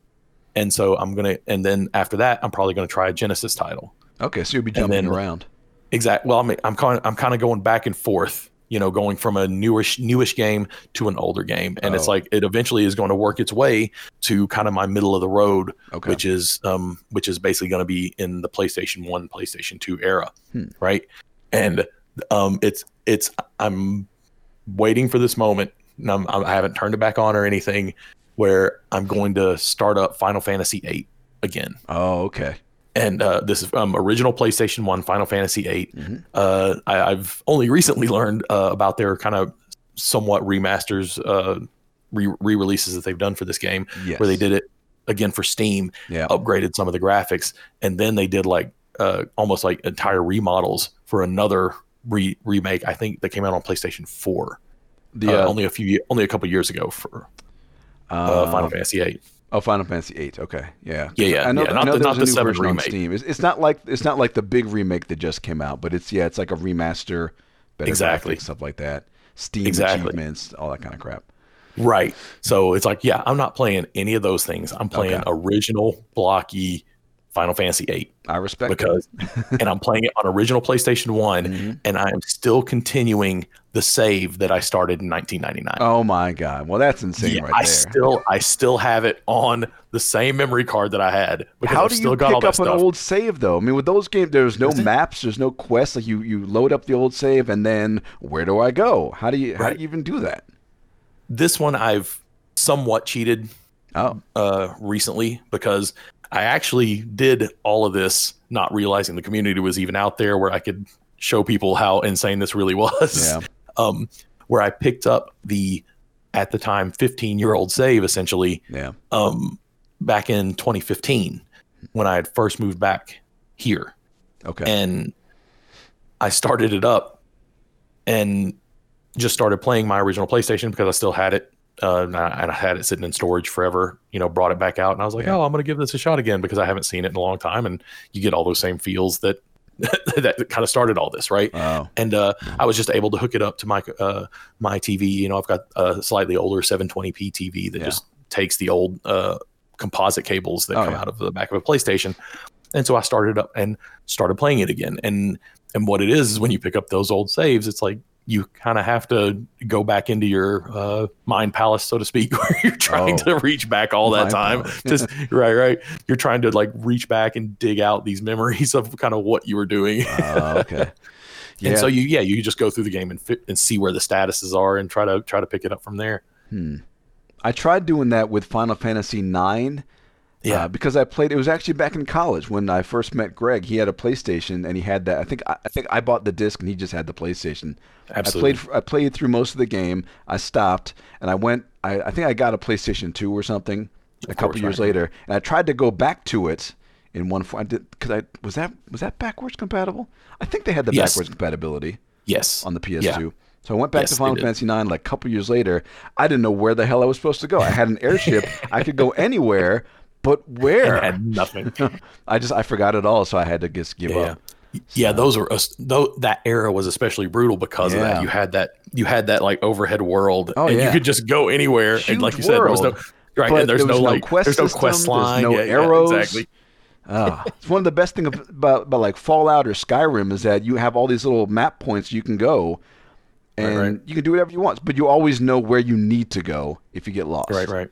And so I'm gonna, and then after that, I'm probably gonna try a Genesis title.
Okay, so you'll be jumping
then-
around.
Exact. Well, I'm I'm kind I'm kind of going back and forth. You know, going from a newish newish game to an older game, and it's
Oh.
like it eventually is going to work its way to kind of my middle of the road,
Okay.
which is um which is basically going to be in the PlayStation One, PlayStation Two era,
Hmm.
right? And um, it's it's I'm waiting for this moment. And I'm, I haven't turned it back on or anything. Where I'm going to start up Final Fantasy VIII again
oh, okay.
and uh, this is um, original PlayStation One, Final Fantasy VIII.
Mhm.
Uh, I, I've only recently learned uh, about their kind of somewhat remasters, uh, re releases that they've done for this game,
Yes.
where they did it again for Steam,
Yeah.
upgraded some of the graphics, and then they did like uh, almost like entire remodels for another re- remake. I think that came out on PlayStation Four,
The
uh, only a few, only a couple years ago for uh,
um,
Final Fantasy VIII.
Oh, Final Fantasy VIII. Okay, yeah.
Yeah, yeah,
I know.
yeah,
I know
the- not the 7 remake.
Steam. It's, it's not like it's not like the big remake that just came out, but it's yeah, it's like a remaster, better
Exactly.
graphics, stuff like that. Steam
Exactly.
achievements, all that kind of crap.
Right. So it's like, yeah, I'm not playing any of those things. I'm playing
Okay.
original blocky Final Fantasy VIII
I respect it.
because, and I'm playing it on original PlayStation One,
Mhm.
and I am still continuing the save that I started in 1999.
Oh my god! Well, that's insane
Yeah,
right
I
there.
still, I still have it on the same memory card that I had because
How
I've
do
still
you pick up an old save though? I mean, with those games, there's no maps, there's no quests. Like you, you load up the old save, and then where do I go? How do you, how do you even do that?
this one I've somewhat cheated
Oh,
uh, recently because I actually did all of this not realizing the community was even out there where I could show people how insane this really was.
Yeah.
Um, where I picked up the at the time 15 year old save essentially
yeah.
um, back in 2015 when I had first moved back here
Okay.
and I started it up and just started playing my original PlayStation because I still had it. Uh, and I and I had it sitting in storage forever, you know, brought it back out and I was like,
Yeah.
oh, I'm going to give this a shot again because I haven't seen it in a long time. And you get all those same feels that, that kind of started all this. Right.
oh,
And, uh, I was just able to hook it up to my, uh, my TV. You know, I've got a slightly older 720p TV that
Yeah.
just takes the old, uh, composite cables that
Oh,
come
yeah.
out of the back of a PlayStation. And so I started up and started playing it again. And and what it is is when you pick up those old saves, it's like you kind of have to go back into your uh, mind palace, so to speak, where you're trying
Oh.
to reach back all that time. Just right, right. You're trying to like reach back and dig out these memories of kind of what you were doing.
oh, okay. Yeah.
And so you, yeah, you just go through the game and fit, and see where the statuses are and try to try to pick it up from there.
Hmm. I tried doing that with Final Fantasy IX.
Yeah.
Uh, because I played. It was actually back in college when I first met Greg. He had a PlayStation and he had that. I think I, I think I bought the disc and he just had the PlayStation.
Absolutely.
I played. I played through most of the game. I stopped and I went. I, I think I got a PlayStation Two or something a couple
course,
years
right.
later, and I tried to go back to it in one form. Because I was that was that backwards compatible. I think they had the
Yes.
backwards compatibility
yes.
on the PS2.
Yeah.
So I went back
Yes,
to Final. Fantasy IX like a couple years later. I didn't know where the hell I was supposed to go. I had an airship. I could go anywhere, but where?
And had nothing.
I just I forgot it all, so I had to just give
yeah.
up.
Yeah, those were us- though that era was especially brutal because of that. You had that you had that like overhead world,
Oh,
and
yeah.
you could just go anywhere.
Huge
and like you said, there was no
world.
right, and there's
there
no
no
like
quest
there's no quest line,
no
yeah, yeah,
arrows.
exactly.
Ah, it's one of the best things about, about like Fallout or Skyrim is that you have all these little map points you can go, and
Right, right.
you can do whatever you want, but you always know where you need to go if you get lost.
Right, right.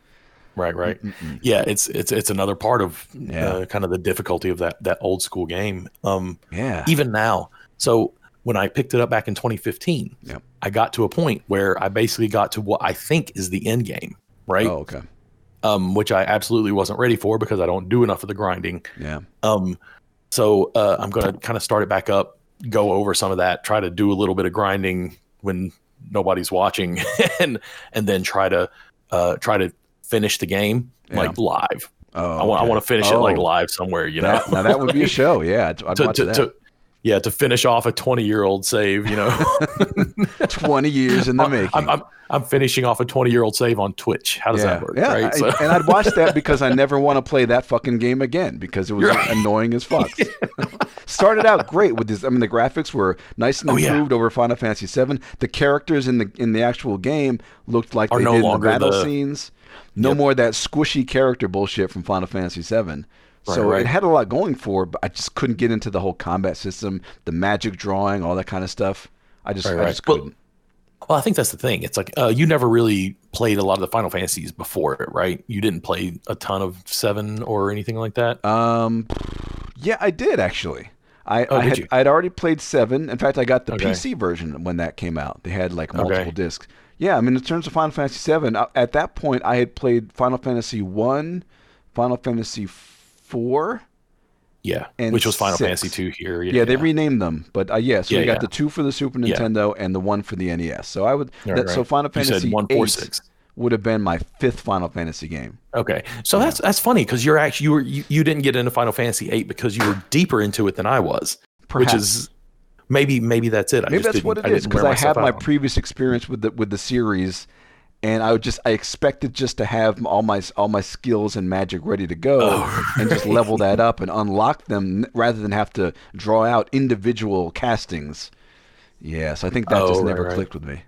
Right, right. Yeah, it's it's it's another part of
Yeah.
uh, kind of the difficulty of that that old school game. Um,
Yeah.
even now. So when I picked it up back in 2015,
Yep.
I got to a point where I basically got to what I think is the end game, right?
Oh, okay.
Um, which I absolutely wasn't ready for because I don't do enough of the grinding.
Yeah.
Um, so uh, I'm going to kind of start it back up, go over some of that, try to do a little bit of grinding when nobody's watching, and and then try to uh, try to finish the game
Yeah.
like live.
Oh,
I want I want to finish it like
Oh,
live somewhere, you know.
That, now that would be a show. Yeah, I'd, I'd
to,
watch
to,
that.
to- yeah, to finish off a 20 year old save, you know,
Twenty years in the making.
I'm, I'm, I'm finishing off a 20 year old save on Twitch. How does
yeah,
that work?
yeah.
right.
I-
So,
and I'd watch that because I never want to play that fucking game again because it was
right.
annoying as fuck. Started out great with this. I mean, the graphics were nice and
Oh, yeah.
improved over Final Fantasy VII. The characters in the in the actual game looked like
Are
they
no
did in the battle
the-
scenes. No
Yep.
more of that squishy character bullshit from Final Fantasy VII. So
Right, right.
it had a lot going for it, but I just couldn't get into the whole combat system, the magic drawing, all that kind of stuff. I just,
Right,
I
right.
just couldn't.
well, I think that's the thing. It's like uh, you never really played a lot of the Final Fantasies before it, right? You didn't play a ton of seven or anything like that.
Um, yeah, I did actually. I,
Oh,
I
did
had
you?
I'd already played seven. In fact, I got the
Okay.
PC version when that came out. They had like
Okay.
multiple discs. Yeah, I mean, in terms of Final Fantasy seven, uh, at that point, I had played Final Fantasy one, Final Fantasy four.
yeah,
and
which was Final
six.
Fantasy two here.
Yeah, they renamed them, but uh, yeah. So
Yeah,
we got
yeah.
the two for the Super
Yeah.
Nintendo and the one for the NES. So I would.
Right,
that, So
right.
Final
You said
Fantasy
one, four, six.
would have been my fifth Final Fantasy game.
Okay, so that's that's funny because you're actually you were you, you didn't get into Final Fantasy eight because you were deeper into it than I was,
Perhaps.
which is maybe maybe that's it. I
Maybe
just
that's what it
I
is because I had my
out.
previous experience with the with the series, and I would just I expected just to have all my all my skills and magic ready to go,
Oh,
and just level that up and unlock them rather than have to draw out individual castings. Yes, I think that
Oh,
just never
right.
clicked with me.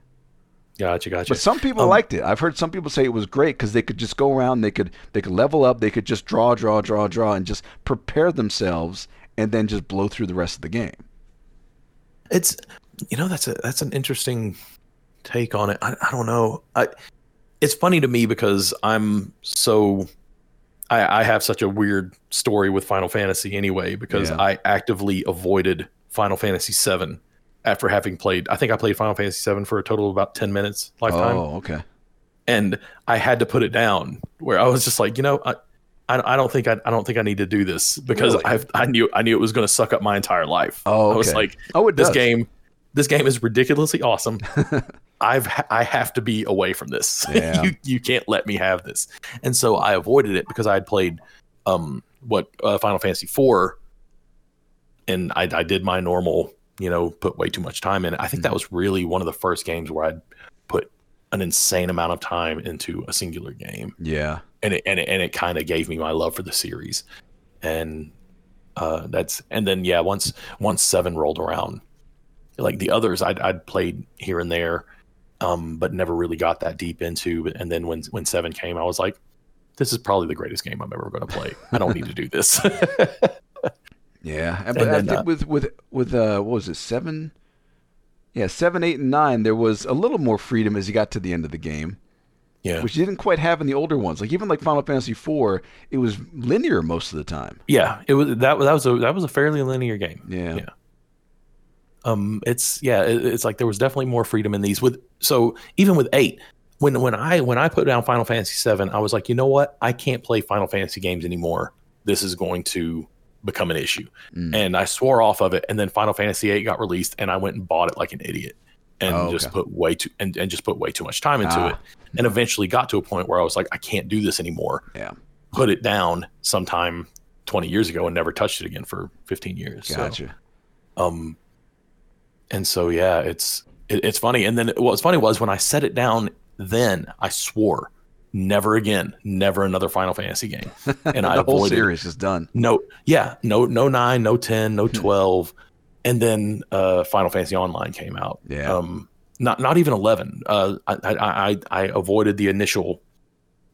Gotcha, gotcha.
But some people
Um,
liked it. I've heard some people say it was great because they could just go around, they could they could level up, they could just draw, draw, draw, draw, and just prepare themselves, and then just blow through the rest of the game.
It's you know that's a that's an interesting take on it. I, I don't know. I it's funny to me because I'm so I, I have such a weird story with Final Fantasy anyway because
Yeah.
I actively avoided Final Fantasy VII after having played. I think I played Final Fantasy VII for a total of about ten minutes lifetime,
Oh, okay.
and I had to put it down. Where I was just like, you know, I. I I don't think I, I don't think I need to do this because
Really?
I I knew I knew it was going to suck up my entire life.
Oh,
I was
okay.
like,
Oh, it
this
does.
game this game is ridiculously awesome i've i have to be away from this
Yeah.
you you can't let me have this and so i avoided it because i had played um what uh, final fantasy 4 and I, I did my normal you know put way too much time in it i think that
Mhm.
was really one of the first games where i'd put an insane amount of time into a singular game
Yeah.
And it and it, and it kind of gave me my love for the series and uh that's and then yeah once once seven rolled around like the others i'd, I'd played here and there um but never really got that deep into and then when when seven came i was like this is probably the greatest game i'm ever going to play i don't need to do this
Yeah, but I
then,
think
uh,
with with with uh, what was it seven? Yeah, seven, eight, and nine. There was a little more freedom as you got to the end of the game,
yeah
which you didn't quite have in the older ones. Like even like Final Fantasy IV, it was linear most of the time.
yeah it was that, was- that was a that was a fairly linear game
Yeah,
Yeah. um it's yeah it, it's like there was definitely more freedom in these with so even with eight when when i when i put down final fantasy 7 i was like you know what i can't play final fantasy games anymore this is going to become an issue
Mm.
and i swore off of it and then final fantasy 8 got released and i went and bought it like an idiot and
Oh,
just put way too and, and just put way too much time into
Ah.
it and eventually got to a point where i was like i can't do this anymore
yeah.
put it down sometime 20 years ago and never touched it again for 15 years so-
Gotcha.
um, and so yeah, it's it, it's funny. And then what was funny was when I set it down, then I swore never again, never another Final Fantasy game. And I
the whole
avoided
series is done.
no, yeah, no, no nine, no ten,
Hmm.
no twelve, and then uh, Final Fantasy Online came out.
Yeah.
Um, not not even eleven. Uh, I I I, I avoided the initial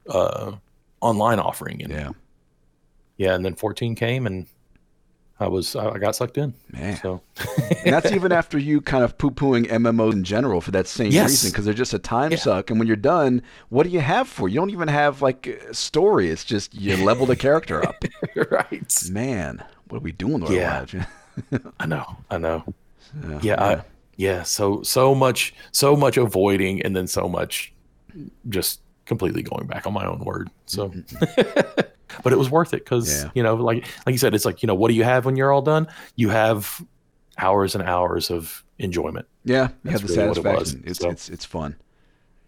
uh online offering and
Yeah.
yeah, and then 14 came and I was I got sucked in.
Man.
So
and that's even after you kind of poo-pooing MMOs in general for that same
Yes.
reason, because they're just a time
Yeah.
suck. And when you're done, what do you have for? You don't even have like a story. It's just you level the character up.
right.
Man, what are we doing with
Yeah.
our lives?
I know. I know.
Yeah,
Yeah, I, yeah. So so much so much avoiding and then so much just completely going back on my own word. So but it was worth it because
Mm-hmm. Yeah.
you know, like like you said, it's like, you know, what do you have when you're all done? You have hours and hours of enjoyment.
yeah, you
That's
have the
really what it
satisfaction. It's
So-
it's it's fun.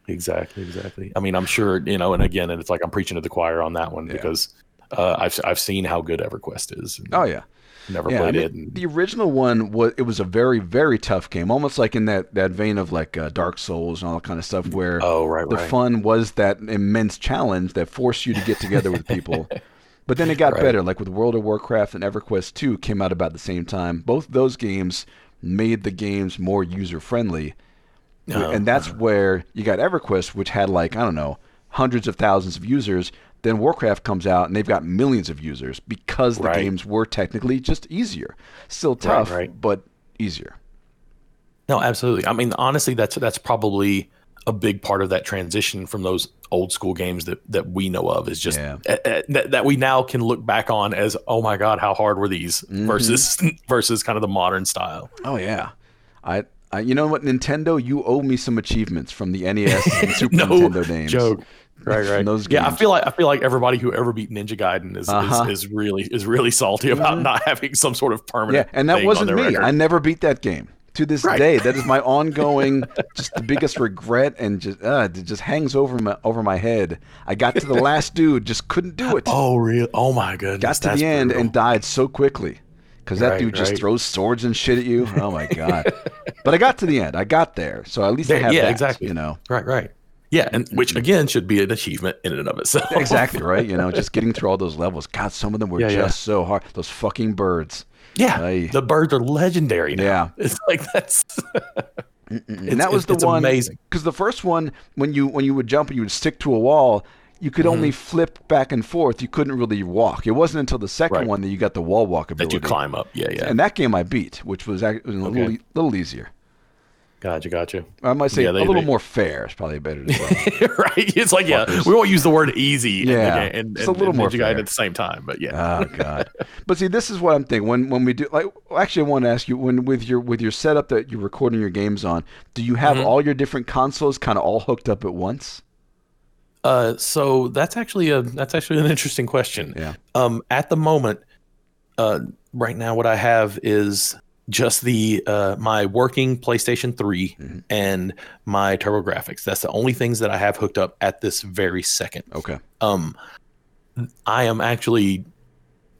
Exactly, exactly. I mean, I'm sure, you know, and again, and it's like I'm preaching to the choir on that one
Yeah.
because uh, I've I've seen how good EverQuest is. and
Oh yeah.
Never
Yeah,
played it.
The original one was it was a very very tough game, almost like in that that vein of like uh, Dark Souls and all that kind of stuff, where
oh, right,
the
right.
fun was that immense challenge that forced you to get together with people. But then it got
Right.
better, like with World of Warcraft and EverQuest 2 came out about the same time. Both those games made the games more user friendly.
Oh,
and that's where you got EverQuest, which had like, I don't know, hundreds of thousands of users. Then Warcraft comes out and they've got millions of users because the
Right.
games were technically just easier. Still tough,
right.
but easier.
No, absolutely. I mean, honestly, that's that's probably a big part of that transition from those old school games that that we know of is just
Yeah.
uh, uh, that, that we now can look back on as oh my god how hard were these
Mm-hmm.
versus versus kind of the modern style
Oh yeah, I, I you know what Nintendo, you owe me some achievements from the NES and Super
no
Nintendo names.
joke right right
those
yeah i feel like i feel like everybody who ever beat ninja gaiden is
Uh-huh.
is, is really is really salty about not having some sort of permanent.
Yeah,
permanent
and that wasn't me.
record.
I never beat that game. To this
Right.
day, that is my ongoing, just the biggest regret, and just uh, it just hangs over my over my head. I got to the last dude, just couldn't do it.
oh real oh my goodness
got to
that's
the end
brutal.
and died so quickly because that
Right,
dude just
right.
throws swords and shit at you. Oh my god! but I got to the end. I got there, so at least I
There-
have
yeah,
that.
exactly.
You know,
right right yeah and which again should be an achievement in and of itself
exactly right. You know, just getting through all those levels. God, some of them were
Yeah,
just
yeah.
so hard. Those fucking birds.
Yeah,
Aye.
the birds are legendary. Now.
Yeah.
it's like that's
and that was the
it's
one
amazing.
because the first one when you when you would jump and you would stick to a wall you could only mm-hmm. flip back and forth you couldn't really walk it wasn't until the second
Right.
one that you got the wall walk ability that
you climb up. Yeah, yeah.
and that game i beat which was, act- was a
Okay.
little easier
gotcha, gotcha.
i might say
Yeah,
a little
they-
more fair is probably better to say
right? It's like yeah, we won't use the word easy.
Yeah,
game- and,
it's a little
and
more
Ninja Gaiden
fair.
at the same time. But yeah,
oh god but see this is what i'm thinking when when we do like well, actually i want to ask you when with your with your setup that you're recording your games on do you have
Mm-hmm.
all your different consoles kind of all hooked up at once
Uh, so that's actually a that's actually an interesting question.
Yeah.
Um, at the moment, uh, right now, what I have is just the uh my working PlayStation 3
Mm-hmm.
and my TurboGrafx. That's the only things that I have hooked up at this very second.
okay
um i am actually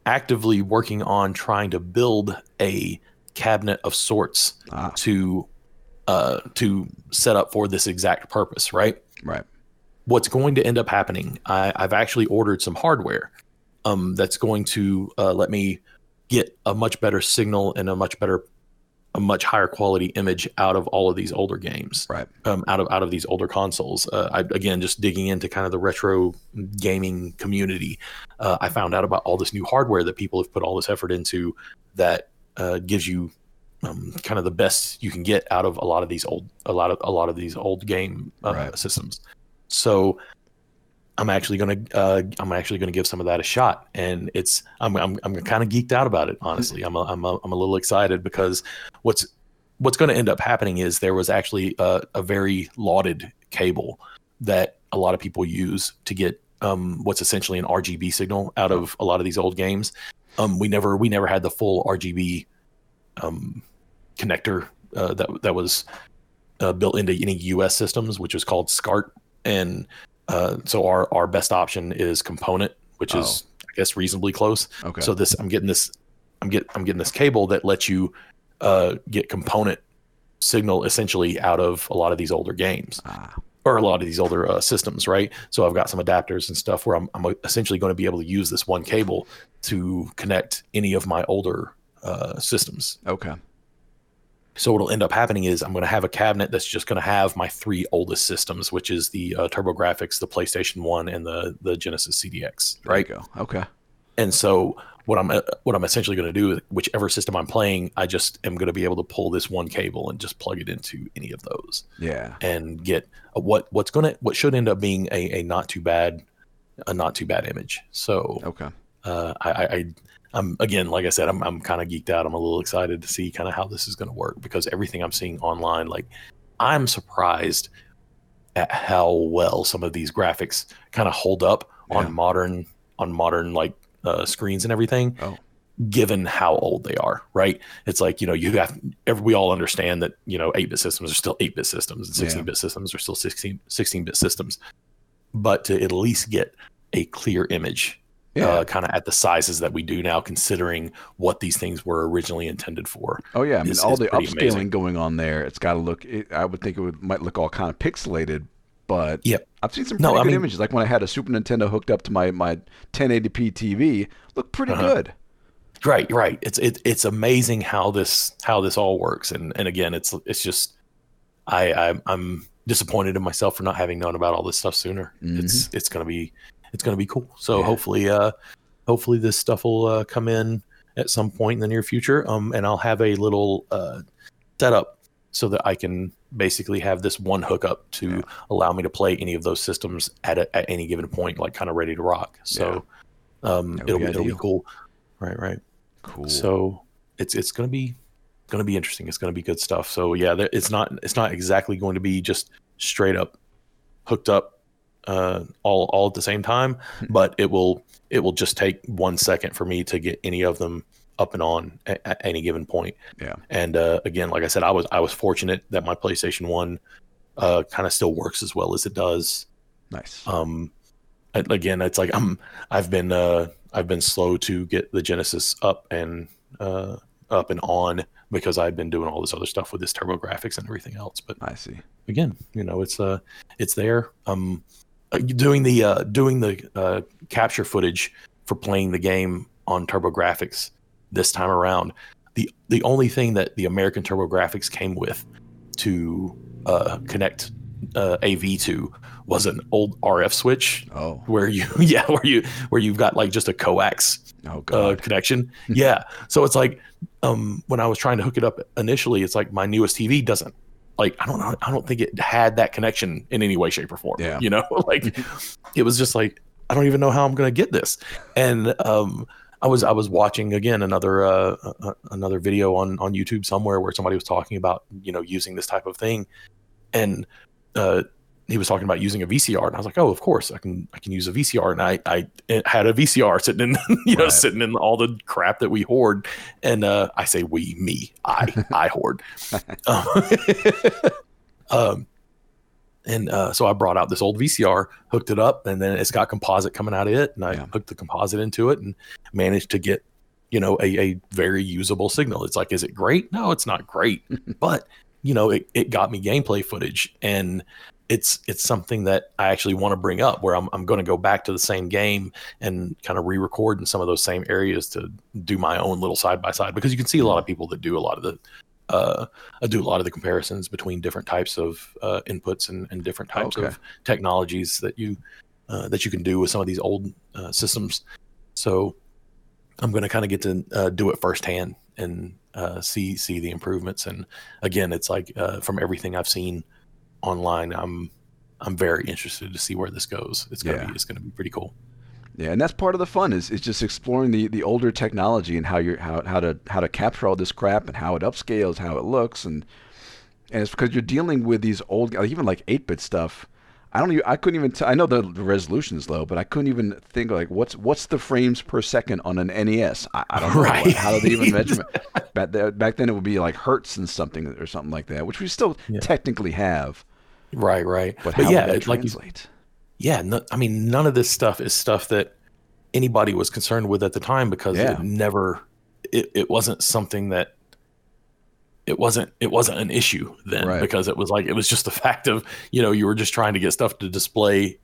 actively working on trying to build a cabinet of sorts
Ah.
to uh to set up for this exact purpose right
right
what's going to end up happening I, i've actually ordered some hardware um that's going to uh, let me get a much better signal and a much better a much higher quality image out of all of these older games
right
um, out of out of these older consoles. Uh, I, again, just digging into kind of the retro gaming community, uh, I found out about all this new hardware that people have put all this effort into that uh, gives you um, kind of the best you can get out of a lot of these old a lot of a lot of these old game uh,
Right.
systems. So. I'm actually gonna uh, I'm actually gonna give some of that a shot, and it's I'm I'm, I'm kind of geeked out about it. Honestly, I'm a, I'm a, I'm a little excited because what's what's going to end up happening is there was actually a, a very lauded cable that a lot of people use to get um, what's essentially an RGB signal out of a lot of these old games. Um, we never we never had the full RGB um, connector uh, that that was uh, built into any US systems, which was called SCART, and uh, so our our best option is component, which is I guess reasonably close.
okay
So this, I'm getting this, I'm get, I'm getting this cable that lets you uh, get component signal essentially out of a lot of these older games
ah.
or a lot of these older uh, systems, right? So I've got some adapters and stuff where I'm, I'm essentially going to be able to use this one cable to connect any of my older uh, systems.
okay
So what'll end up happening is I'm going to have a cabinet that's just going to have my three oldest systems, which is the uh, TurboGrafx, the PlayStation One, and the the Genesis CDX,
There you
right?
go. Okay.
and so what I'm what I'm essentially going to do, whichever system I'm playing, I just am going to be able to pull this one cable and just plug it into any of those.
Yeah,
and get a, what what's going to what should end up being a, a not too bad a not too bad image. So
okay,
uh, I, I I'm again like I said I'm I'm kind of geeked out. I'm a little excited to see kind of how this is going to work because everything I'm seeing online, like I'm surprised at how well some of these graphics kind of hold up yeah. on modern on modern like uh, screens and everything.
Oh.
Given how old they are, right? It's like you know you have every, we all understand that you know eight bit systems are still eight bit systems and sixteen bit yeah. systems are still 16 bit systems, but to at least get a clear image yeah. Uh, kind of at the sizes that we do now, considering what these things were originally intended for.
Oh yeah, I mean is, all the upscaling amazing. going on there. It's got to look. It, I would think it would might look all kind of pixelated, but
yep.
I've seen some pretty no, good mean, images. Like when I had a Super Nintendo hooked up to my my 1080p TV, looked pretty uh-huh. good.
Right, right. It's it, it's amazing how this how this all works, and and again, it's it's just I, I I'm disappointed in myself for not having known about all this stuff sooner. Mm-hmm. It's it's gonna be it's gonna be cool. So yeah. hopefully, uh, hopefully this stuff will uh, come in at some point in the near future. Um, and I'll have a little uh setup so that I can basically have this one hookup to yeah. allow me to play any of those systems at a, at any given point, like kind of ready to rock. So yeah. um, it'll be it'll be cool. Right, right.
Cool.
So it's it's gonna be gonna be interesting. It's gonna be good stuff. So yeah, it's not it's not exactly going to be just straight up hooked up uh, all all at the same time, hmm. but it will it will just take one second for me to get any of them up and on at, at any given point.
Yeah.
And uh, again, like I said, I was I was fortunate that my PlayStation One uh, kind of still works as well as it does.
Nice.
Um, again, it's like I'm I've been uh, I've been slow to get the Genesis up and uh, up and on because I've been doing all this other stuff with this TurboGrafx and everything else. But
I see.
Again, you know, it's uh, it's there. Um, doing the uh, doing the uh, capture footage for playing the game on TurboGrafx this time around. The the only thing that the American TurboGrafx came with to uh, connect uh, AV to was an old RF switch.
Oh,
where you yeah where you where you've got like just a coax
oh, uh,
connection. yeah, so it's like um, when I was trying to hook it up initially, it's like my newest TV doesn't like I don't know I don't think it had that connection in any way, shape, or form.
Yeah,
you know, like it was just like I don't even know how I'm going to get this, and um, I was I was watching again another uh, uh, another video on on YouTube somewhere where somebody was talking about you know using this type of thing, and uh, he was talking about using a VCR, and I was like, oh, of course I can I can use a VCR, and I I had a VCR sitting in you know sitting in all the crap that we hoard, and uh, I say we me I I hoard, um, and uh, so I brought out this old VCR, hooked it up, and then it's got composite coming out of it. And I yeah. hooked the composite into it and managed to get, you know, a, a very usable signal. It's like, is it great? No, it's not great. but, you know, it, it got me gameplay footage. And it's it's something that I actually want to bring up where I'm I'm going to go back to the same game and kind of re-record in some of those same areas to do my own little side by side because you can see a lot of people that do a lot of the uh, I do a lot of the comparisons between different types of uh, inputs and, and, different types okay. of technologies that you uh, that you can do with some of these old uh, systems. So I'm going to kind of get to uh, do it firsthand and uh, see see the improvements. And again, it's like from everything I've seen online, I'm I'm very interested to see where this goes. It's gonna yeah. be it's gonna be pretty cool.
Yeah, and that's part of the fun is, is just exploring the, the older technology and how you how how to how to capture all this crap and how it upscales, how it looks, and and it's because you're dealing with these old even like eight bit stuff. I don't even, I couldn't even t- I know the, the resolution is low, but I couldn't even think like what's what's the frames per second on an NES. I, I don't know right. what, how do they even measure it. Back, there, back then it would be like hertz and something or something like that, which we still yeah. technically have.
Right, right.
But, but yeah, like you,
yeah, no, I mean, none of this stuff is stuff that anybody was concerned with at the time because yeah. it never, it, it wasn't something that it wasn't it wasn't an issue then right. because it was like it was just the fact of you know you were just trying to get stuff to display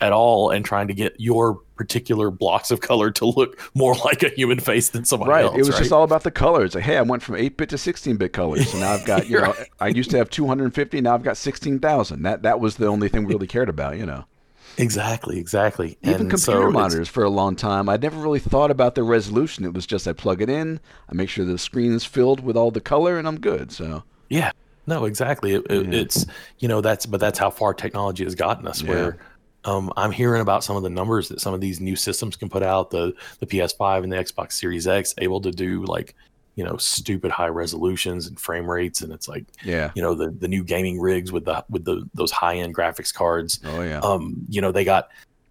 at all and trying to get your particular blocks of color to look more like a human face than somebody else.
right.
else.
It was
right?
just all about the colors. Like, hey, I went from 8 bit to 16 bit colors. So now I've got, you know, I used to have 250, now I've got 16,000. That that was the only thing we really cared about, you know.
Exactly, exactly.
Even
And
computer
so
monitors for a long time, I never really thought about the resolution. It was just I plug it in, I make sure the screen is filled with all the color, and I'm good. So
Yeah, no, exactly. It, it-
Yeah.
It's you know that's but that's how far technology has gotten us.
Yeah.
Where um, I'm hearing about some of the numbers that some of these new systems can put out. The the PS5 and the Xbox Series X able to do like you know stupid high resolutions and frame rates, and it's like
yeah,
you know the the new gaming rigs with the with the those high end graphics cards.
oh yeah,
Um, you know they got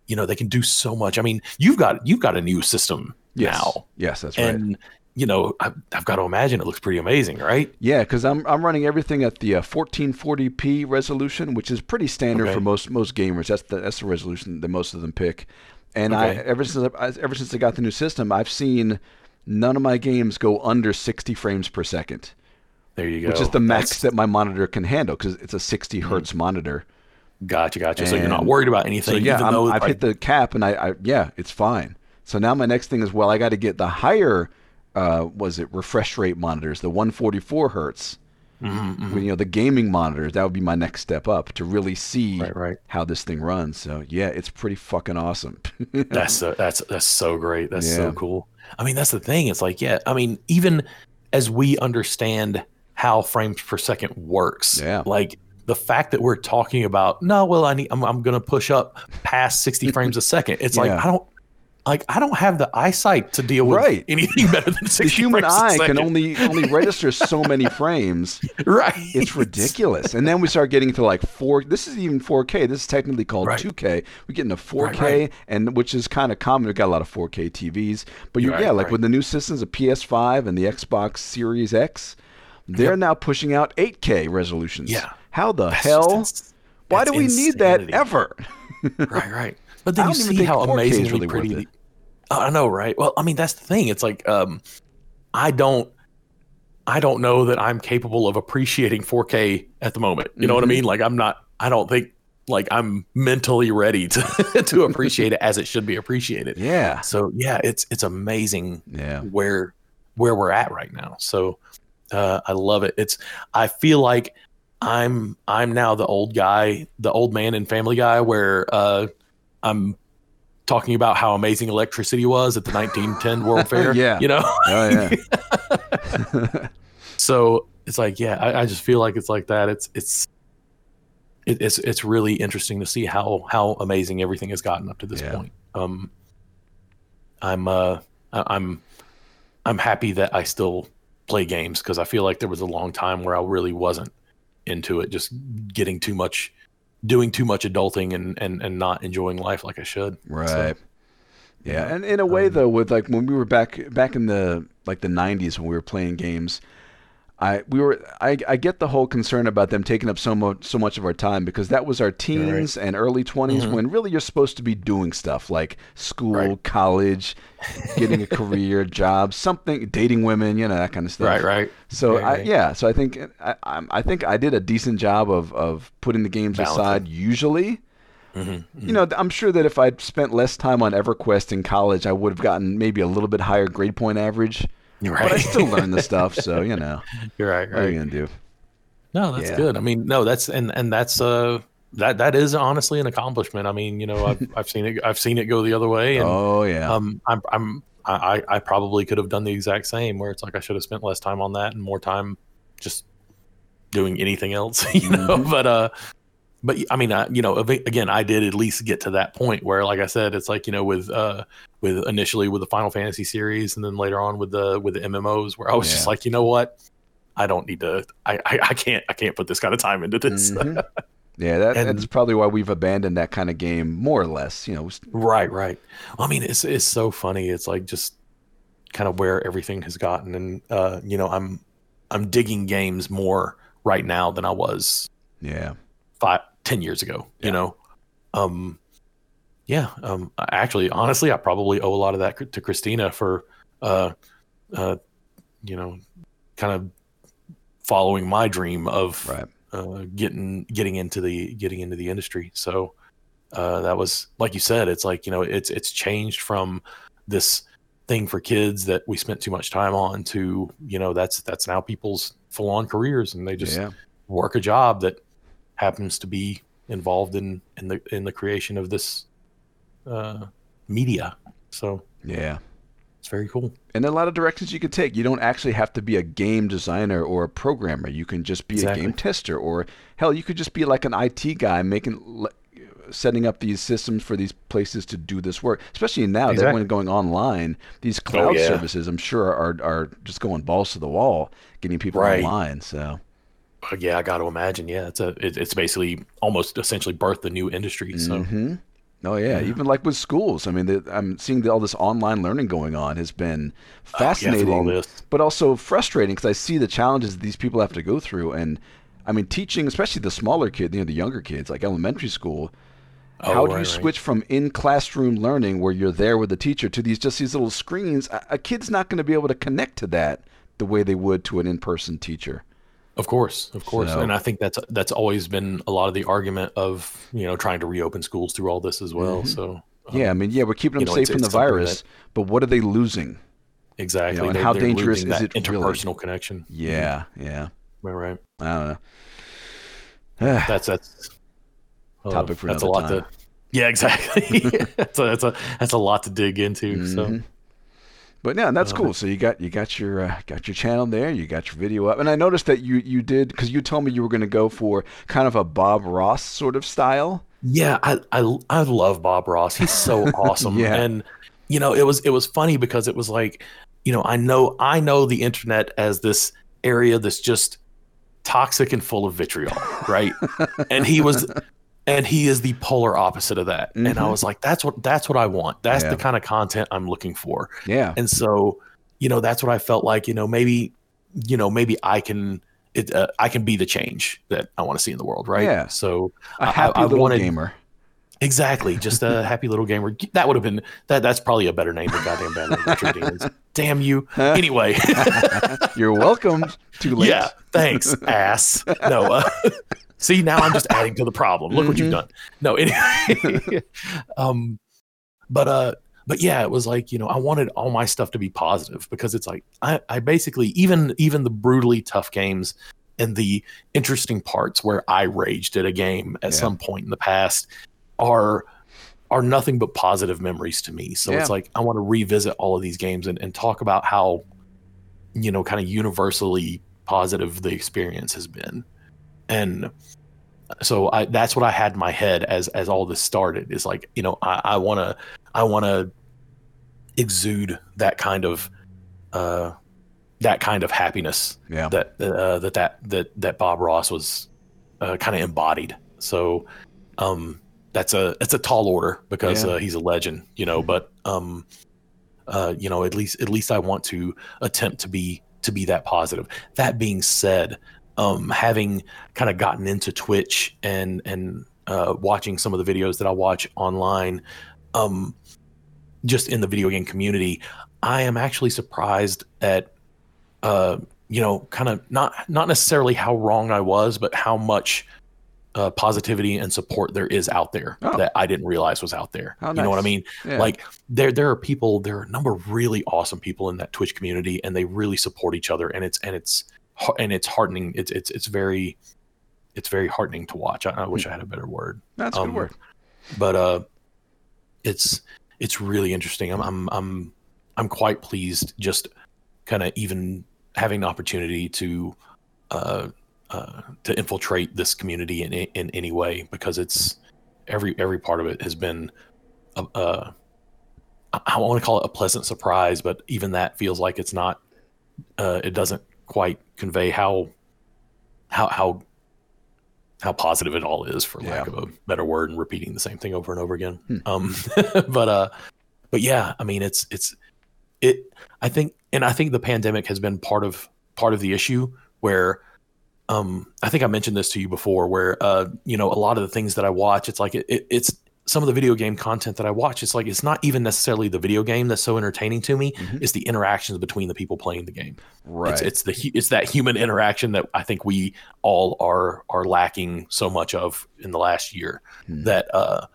you know they can do so much. I mean, you've got you've got a new system
yes,
now,
yes, that's right.
and you know I've, I've got to imagine it looks pretty amazing, right?
Yeah, because I'm I'm running everything at the uh, 1440p resolution, which is pretty standard
Okay.
for most most gamers. That's the that's the resolution that most of them pick. And I ever since I, ever since I got the new system, I've seen none of my games go under 60 frames per second,
There you go.
which is the max
That's-
that my monitor can handle because it's a 60
Mm-hmm.
hertz monitor.
Gotcha, gotcha. so you're not worried about anything.
So yeah,
though
I've
like,
hit the cap, and I, I yeah, it's fine. So now my next thing is well, I got to get the higher, uh, was it refresh rate monitors, the 144 hertz.
Mhm, mhm.
You know the gaming monitors, that would be my next step up to really see
Right, right.
how this thing runs. So yeah, it's pretty fucking awesome.
That's so, that's that's so great. That's
Yeah.
so cool. I mean, that's the thing. It's like, yeah. I mean, even as we understand how frames per second works,
Yeah.
Like the fact that we're talking about, no, well, I need, I'm, I'm going to push up past 60 frames a second. It's like I don't. Like I don't have the eyesight to deal with
Right.
anything better than 60
the human eye can only only register so many frames.
right.
It's ridiculous. And then we start getting to like four. This is even 4K. This is technically called
Right.
2K. We get into 4K,
right.
and which is kind of common. We've got a lot of 4K TVs, but you, yeah, like with the new systems, the PS5 and the Xbox Series X, they're
Yep.
now pushing out 8K resolutions.
Yeah.
How the
That's
hell?
just-
Why
that's
do we need that ever?
right, right. But
I
then you see how
4K is
amazingly
really
pretty. Oh, I know, right? Well, I mean, that's the thing. It's like um, I don't, I don't know that I'm capable of appreciating 4K at the moment. You know what I
Mhm.
mean? Like, I'm not. I don't think like I'm mentally ready to to appreciate it as it should be appreciated.
Yeah.
So yeah, it's it's amazing
Yeah.
where where we're at right now. So uh, I love it. It's I feel like I'm I'm now the old guy, the old man in Family Guy, where uh, I'm talking about how amazing electricity was at the 1910 World Fair.
Yeah.
you know.
Oh yeah.
so it's like yeah, I, I just feel like it's like that. It's it's it, it's it's really interesting to see how how amazing everything has gotten up to this
Yeah.
point. Um, I'm uh I- I'm I'm happy that I still play games because I feel like there was a long time where I really wasn't into it, just getting too much, doing too much adulting and and and not enjoying life like I should.
Right.
So,
yeah, and in a um, way though, with like when we were back back in the like the '90s when we were playing games, I we were I, I get the whole concern about them taking up so much so much of our time because that was our teens and early 20s
Mhm.
when really you're supposed to be doing stuff like school,
Right.
college, getting a career, job, something, dating women, you know that kind of stuff.
right, right.
So
Right,
I,
right.
yeah, so I think I, I'm- think I did a decent job of of putting the games
Balancing.
aside usually.
Mhm,
You know, I'm sure that if I'd spent less time on EverQuest in college, I would have gotten maybe a little bit higher grade point average.
You're
But I still learn the stuff, so you know,
You're right,
what are you gonna do?
No, that's
Yeah.
good. I mean, no, that's and and that's uh that that is honestly an accomplishment. I mean, you know, I've I've seen it I've seen it go the other way, and
Oh yeah,
um, I'm I'm I I probably could have done the exact same. Where it's like I should have spent less time on that and more time just doing anything else, you know.
Mhm.
But uh, but I mean, I, you know, again, I did at least get to that point where, like I said, it's like you know, with uh, with initially with the Final Fantasy series, and then later on with the with the MMOs, where I was just like, you know what, I don't need to, I I, I can't I can't put this kind of time into this.
Mhm. yeah. That,
and-
that's probably why we've abandoned that kind of game more or less. You know,
Right, right. I mean, it's it's so funny. It's like just kind of where everything has gotten, and uh, you know, I'm I'm digging games more right now than I was
yeah,
five, ten years ago.
Yeah.
You know, um, yeah. Um, actually, honestly, I probably owe a lot of that to Christina for, uh, uh, you know, kind of following my dream of
right.
uh, getting getting into the getting into the industry. So uh, that was like you said, it's like you know it's it's changed from this thing for kids that we spent too much time on to you know that's that's now people's full on careers and they just
yeah,
work a job that happens to be involved in in the in the creation of this uh, media. So
Yeah.
it's very cool.
And a lot of directions you can take. You don't actually have to be a game designer or a programmer. You can just be
Exactly.
a game tester, or hell, you could just be like an IT guy making, setting up these systems for these places to do this work. Especially now that
Exactly.
everyone's going online, these cloud
yeah.
services, I'm sure, are are just going balls to the wall, getting people
Right.
online. So
yeah, I got to imagine. Yeah, it's a it, it's basically almost essentially birthed a new industry. So
hmm Oh yeah, even like with schools. I mean, the, I'm seeing that all this online learning going on has been
Oh, yeah,
fascinating, but also frustrating because I see the challenges that these people have to go through. And I mean, teaching, especially the smaller kid, you know, the younger kids, like elementary school.
Oh,
how do you
right, right.
switch from in classroom learning where you're there with the teacher to these just these little screens? A, a kid's not going to be able to connect to that the way they would to an in-person teacher.
Of course, of course,
So-
and I think that's that's always been a lot of the argument of you know trying to reopen schools through all this as well. So um,
yeah, I mean, yeah, we're keeping them
know,
safe
it's-
from the
it's something
virus, but what are they losing?
exactly.
You know, and
They're-
how
they're
dangerous is
that
it really?
interpersonal connection?
Yeah, yeah.
Right, right.
I don't know.
That's that's uh,
Topic for
that's a
another
lot
time.
to. Yeah, exactly. that's a that's a that's a lot to dig into. So
Mhm. But yeah, that's cool. So you got you got your uh, got your channel there. You got your video up, and I noticed that you you did because you told me you were going to go for kind of a Bob Ross sort of style.
Yeah, I, I I love Bob Ross. He's so awesome.
Yeah.
And you know, it was it was funny because it was like, you know, I know I know the internet as this area that's just toxic and full of vitriol, right? and he was and he is the polar opposite of that. And I
Mhm.
was like, that's what that's what I want. That's
Yeah.
the kind of content I'm looking for.
Yeah,
And so, you know, that's what I felt like, you know, maybe you know, maybe I can it, uh, I can be the change that I want to see in the world, right?
Yeah.
So
a
I-
happy
I
little
wanted-
gamer.
Exactly, just a happy little gamer. That would have been that. That's probably a better name than goddamn Batman Retro. Damn you. Anyway,
You're welcome. Too late.
yeah, thanks, ass. No, uh, see now I'm just adding to the problem. Look what you've
Mhm.
done. No, anyway, um, but uh, but yeah, it was like you know I wanted all my stuff to be positive because it's like I, I basically even even the brutally tough games and the interesting parts where I raged at a game at
Yeah.
some point in the past are are nothing but positive memories to me. So it's like I want to revisit all of these games and, and talk about how you know kind of universally positive the experience has been. And so I that's what I had in my head as as all this started is like, you know, I, I wanna I wanna exude that kind of uh that kind of happiness
Yeah.
that uh, that that that that Bob Ross was uh, kind of embodied. So um, that's a it's a tall order because
Yeah.
uh, he's a legend, you know. But um, uh, you know, at least at least I want to attempt to be to be that positive. That being said, um, having kind of gotten into Twitch and and uh, watching some of the videos that I watch online, um, just in the video game community, I am actually surprised at uh, you know, kind of not not necessarily how wrong I was, but how much uh, positivity and support there is out there
Oh.
that I didn't realize was out there.
How
You know what I mean?
Yeah.
Like there there are people, there are a number of really awesome people in that Twitch community, and they really support each other, and it's and it's and it's heartening. It's it's it's very it's very heartening to watch. I, I wish I had a better word
That's a good
um,
word.
but uh it's it's really interesting i'm i'm i'm, I'm quite pleased just kind of even having the opportunity to uh uh to infiltrate this community in in any way because it's every every part of it has been a, uh I- I want to call it a pleasant surprise, but even that feels like it's not. Uh, it doesn't quite convey how how how how positive it all is, for lack
Yeah.
of a better word, and repeating the same thing over and over again.
Hmm.
Um, but uh, but yeah, I mean, it's it's it. I think, and I think the pandemic has been part of part of the issue where. Um, I think I mentioned this to you before, where uh, you know, a lot of the things that I watch, it's like it, it, it's some of the video game content that I watch. It's like it's not even necessarily the video game that's so entertaining to me.
Mhm.
It's the interactions between the people playing the game.
Right.
It's it's the it's that human interaction that I think we all are are lacking so much of in the last year.
Hmm.
That uh,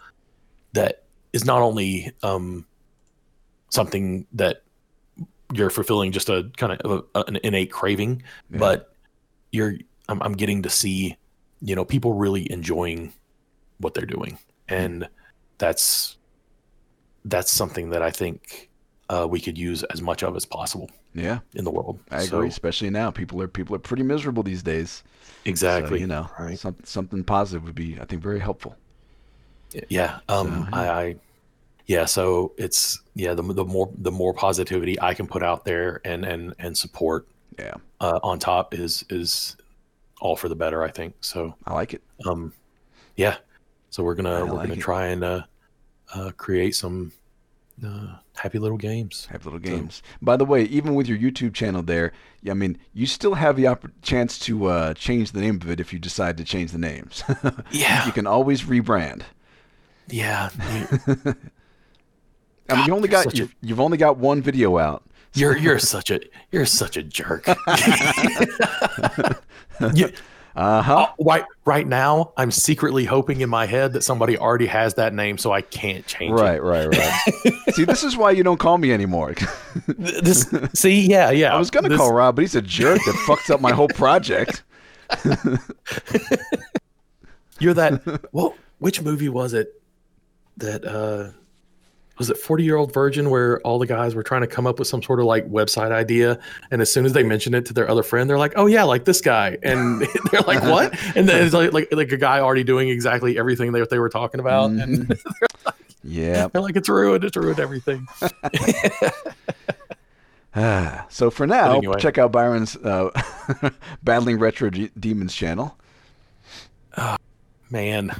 that is not only um, something that you're fulfilling just a kind of a, an innate craving,
Yeah.
but you're I'm, I'm getting to see you know people really enjoying what they're doing, and that's that's something that I think uh, we could use as much of as possible
Yeah,
in the world.
I
So-
agree. Especially now, people are people are pretty miserable these days.
exactly.
So, you know,
right?
some, something positive would be, I think, very helpful.
Yeah. Um.
So,
I, I. Yeah. So it's yeah. The the more the more positivity I can put out there and and and support
Yeah,
uh, on top is is all for the better. I think so.
I like it.
Um. Yeah. So we're gonna
I
we're
like
gonna
it.
try and uh, uh create some uh happy little games.
Happy little games. By the way, even with your YouTube channel there, I mean, you still have the opp- chance to uh, change the name of it if you decide to change the names.
Yeah.
you can always rebrand.
Yeah. you-
I mean, you only got
such a-
you've, you've only got one video out.
You're you're such a you're such a jerk. You-
Uh huh.
uh, right right now, I'm secretly hoping in my head that somebody already has that name, so I can't change it.
Right, right, right. See, this is why you don't call me anymore.
This see, yeah, yeah.
I was gonna
This-
call Rob, but he's a jerk that fucks up my whole project.
You're that. Well, which movie was it that uh was it 40 year old virgin where all the guys were trying to come up with some sort of like website idea and as soon as they mentioned it to their other friend they're like oh yeah like this guy and they're like what and then it's like, like like a guy already doing exactly everything that they were talking about and
Mm-hmm. Yeah.
they're like it's ruined it's ruined everything
so for now,
anyway.
check out Byron's uh, Battling Retro G- Demons channel.
man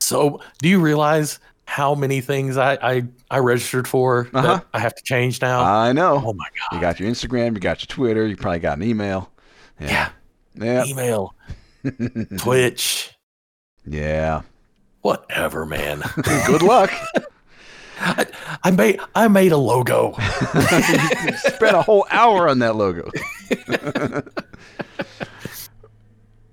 so do you realize how many things i i, I registered for
Uh-huh.
that i have to change now
I know.
oh my god
You got your Instagram, you got your Twitter, you probably got an email.
yeah
Yeah.
email, Twitch,
Yeah.
whatever, man.
Good luck.
I, I made I made a logo.
Spent a whole hour on that logo.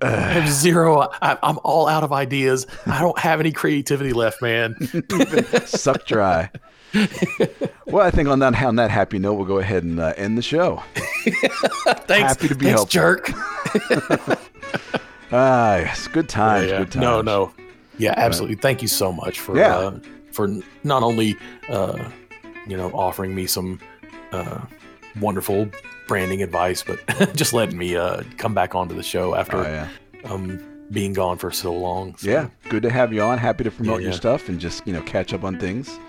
I have zero. I, I'm all out of ideas. I don't have any creativity left, man.
Suck dry. well, I think on that on that happy note, we'll go ahead and uh, end the show.
Thanks,
Happy to be
thanks,
helpful.
jerk.
Ah, yes, good times.
Yeah,
Good times.
no, no. Yeah, absolutely. Thank you so much for
Yeah.
uh, for not only uh, you know offering me some uh, wonderful branding advice, but just letting me uh, come back onto the show after
Oh, yeah.
um, being gone for so long. So,
Yeah, good to have you on. Happy to promote
Yeah,
your
yeah.
stuff and just you know catch up on things.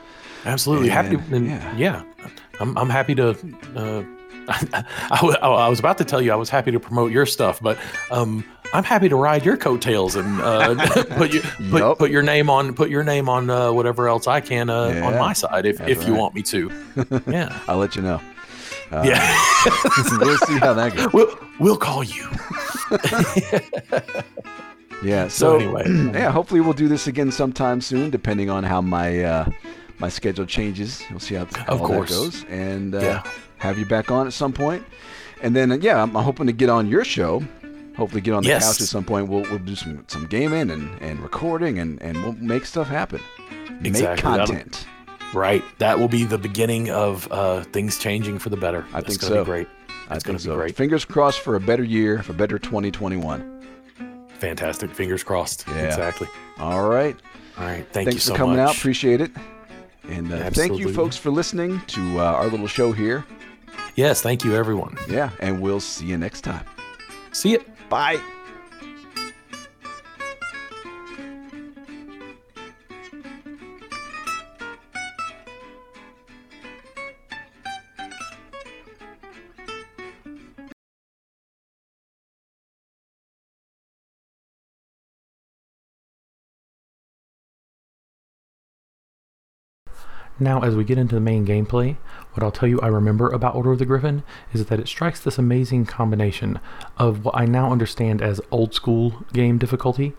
absolutely happy. To, and
yeah.
yeah. I'm I'm happy to. Uh, I, wa- I was about to tell you I was happy to promote your stuff, but um, I'm happy to ride your coattails and uh, put you put,
Yup.
put your name on put your name on uh, whatever else I can uh, on my side if, if you want me to. Yeah,
I'll let you know. Uh,
yeah.
we'll see how that goes.
we'll we'll call you.
Yeah.
So
So,
anyway.
yeah. Hopefully we'll do this again sometime soon, depending on how my uh, my schedule changes. We'll see how
Of
all
course.
that goes, and uh,
Yeah.
have you back on at some point. And then uh, yeah, I'm, hoping to get on your show. Hopefully, get on the
Yes.
couch at some point. We'll we'll do some some gaming and, and recording and, and we'll make stuff happen. Make
Exactly. That'll-
content.
Right. That will be the beginning of uh, things changing for the better.
I
That's
think
gonna
so.
Be great.
I
It's gonna
think
be great.
Fingers crossed for a better year, for a better 2021.
Fantastic. Fingers crossed.
Yeah.
Exactly.
All right.
All right. Thank
Thanks
you so
for coming
much.
out. Appreciate it. And uh, thank you, folks, for listening to uh, our little show here.
yes. Thank you, everyone.
Yeah, and we'll see you next time.
See you.
Bye.
Now, as we get into the main gameplay, what I'll tell you I remember about Order of the Griffon is that it strikes this amazing combination of what I now understand as old school game difficulty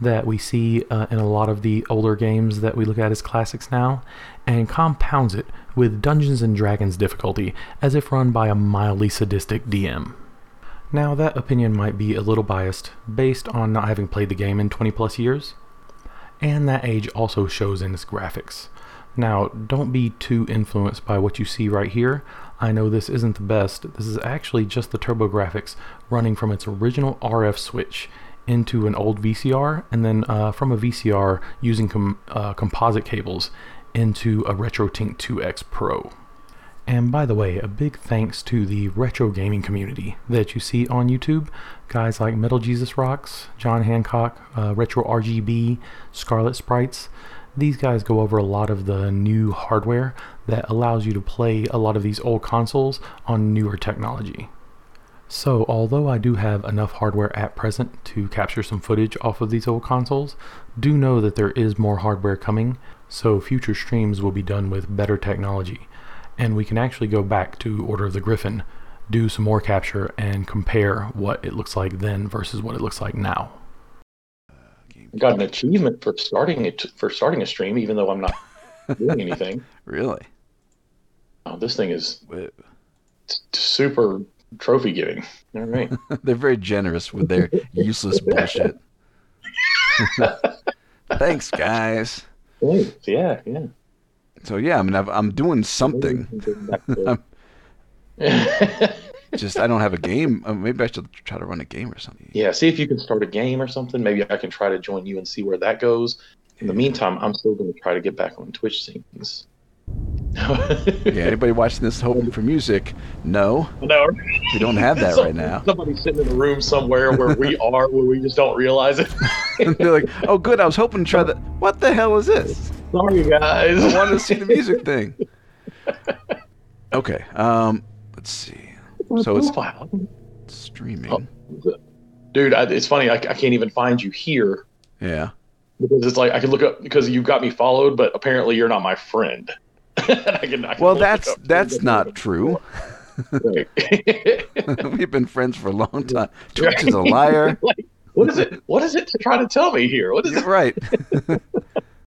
that we see uh, in a lot of the older games that we look at as classics now, and compounds it with Dungeons and Dragons difficulty as if run by a mildly sadistic DM. Now, that opinion might be a little biased based on not having played the game in 20 plus years, and that age also shows in its graphics. Now, don't be too influenced by what you see right here. I know this isn't the best. This is actually just the TurboGrafx running from its original RF switch
into an old VCR, and then uh, from a VCR using com- uh, composite cables into a RetroTink 2X Pro. And by the way, a big thanks to the retro gaming community that you see on YouTube. Guys like Metal Jesus Rocks, John Hancock, uh, Retro RGB, Scarlet Sprites. These guys go over a lot of the new hardware that allows you to play a lot of these old consoles on newer technology. So, although I do have enough hardware at present to capture some footage off of these old consoles, do know that there is more hardware coming, so future streams will be done with better technology. And we can actually go back to Order of the Griffon, do some more capture, and compare what it looks like then versus what it looks like now.
Got an achievement for starting it for starting a stream, even though I'm not doing anything.
Really?
Oh, this thing is
Whoa.
super trophy giving. All right.
They're very generous with their useless bullshit. Thanks, guys.
Thanks. Yeah, yeah.
So yeah, I mean, I've, I'm doing something. Just I don't have a game. Uh, maybe I should try to run a game or something.
yeah, see if you can start a game or something. Maybe I can try to join you and see where that goes. In the meantime, I'm still going to try to get back on Twitch scenes.
Yeah. Anybody watching this hoping for music? No,
No,
we don't have that right now.
Somebody's sitting in a room somewhere where we are, where we just don't realize it.
They're like, oh, good. I was hoping to try that. What the hell is this?
Sorry, guys.
I wanted to see the music thing. Okay. Um. Let's see. So it's
Profile.
streaming.
Oh, dude. I, it's funny. I, I can't even find you here
Yeah.
because it's like I can look up because you've got me followed, but apparently you're not my friend. I can, I can
Well, that's that's not true. We've been friends for a long time. Twitch is a liar.
like, what is it? What is it to try to tell me here? What is it?
right.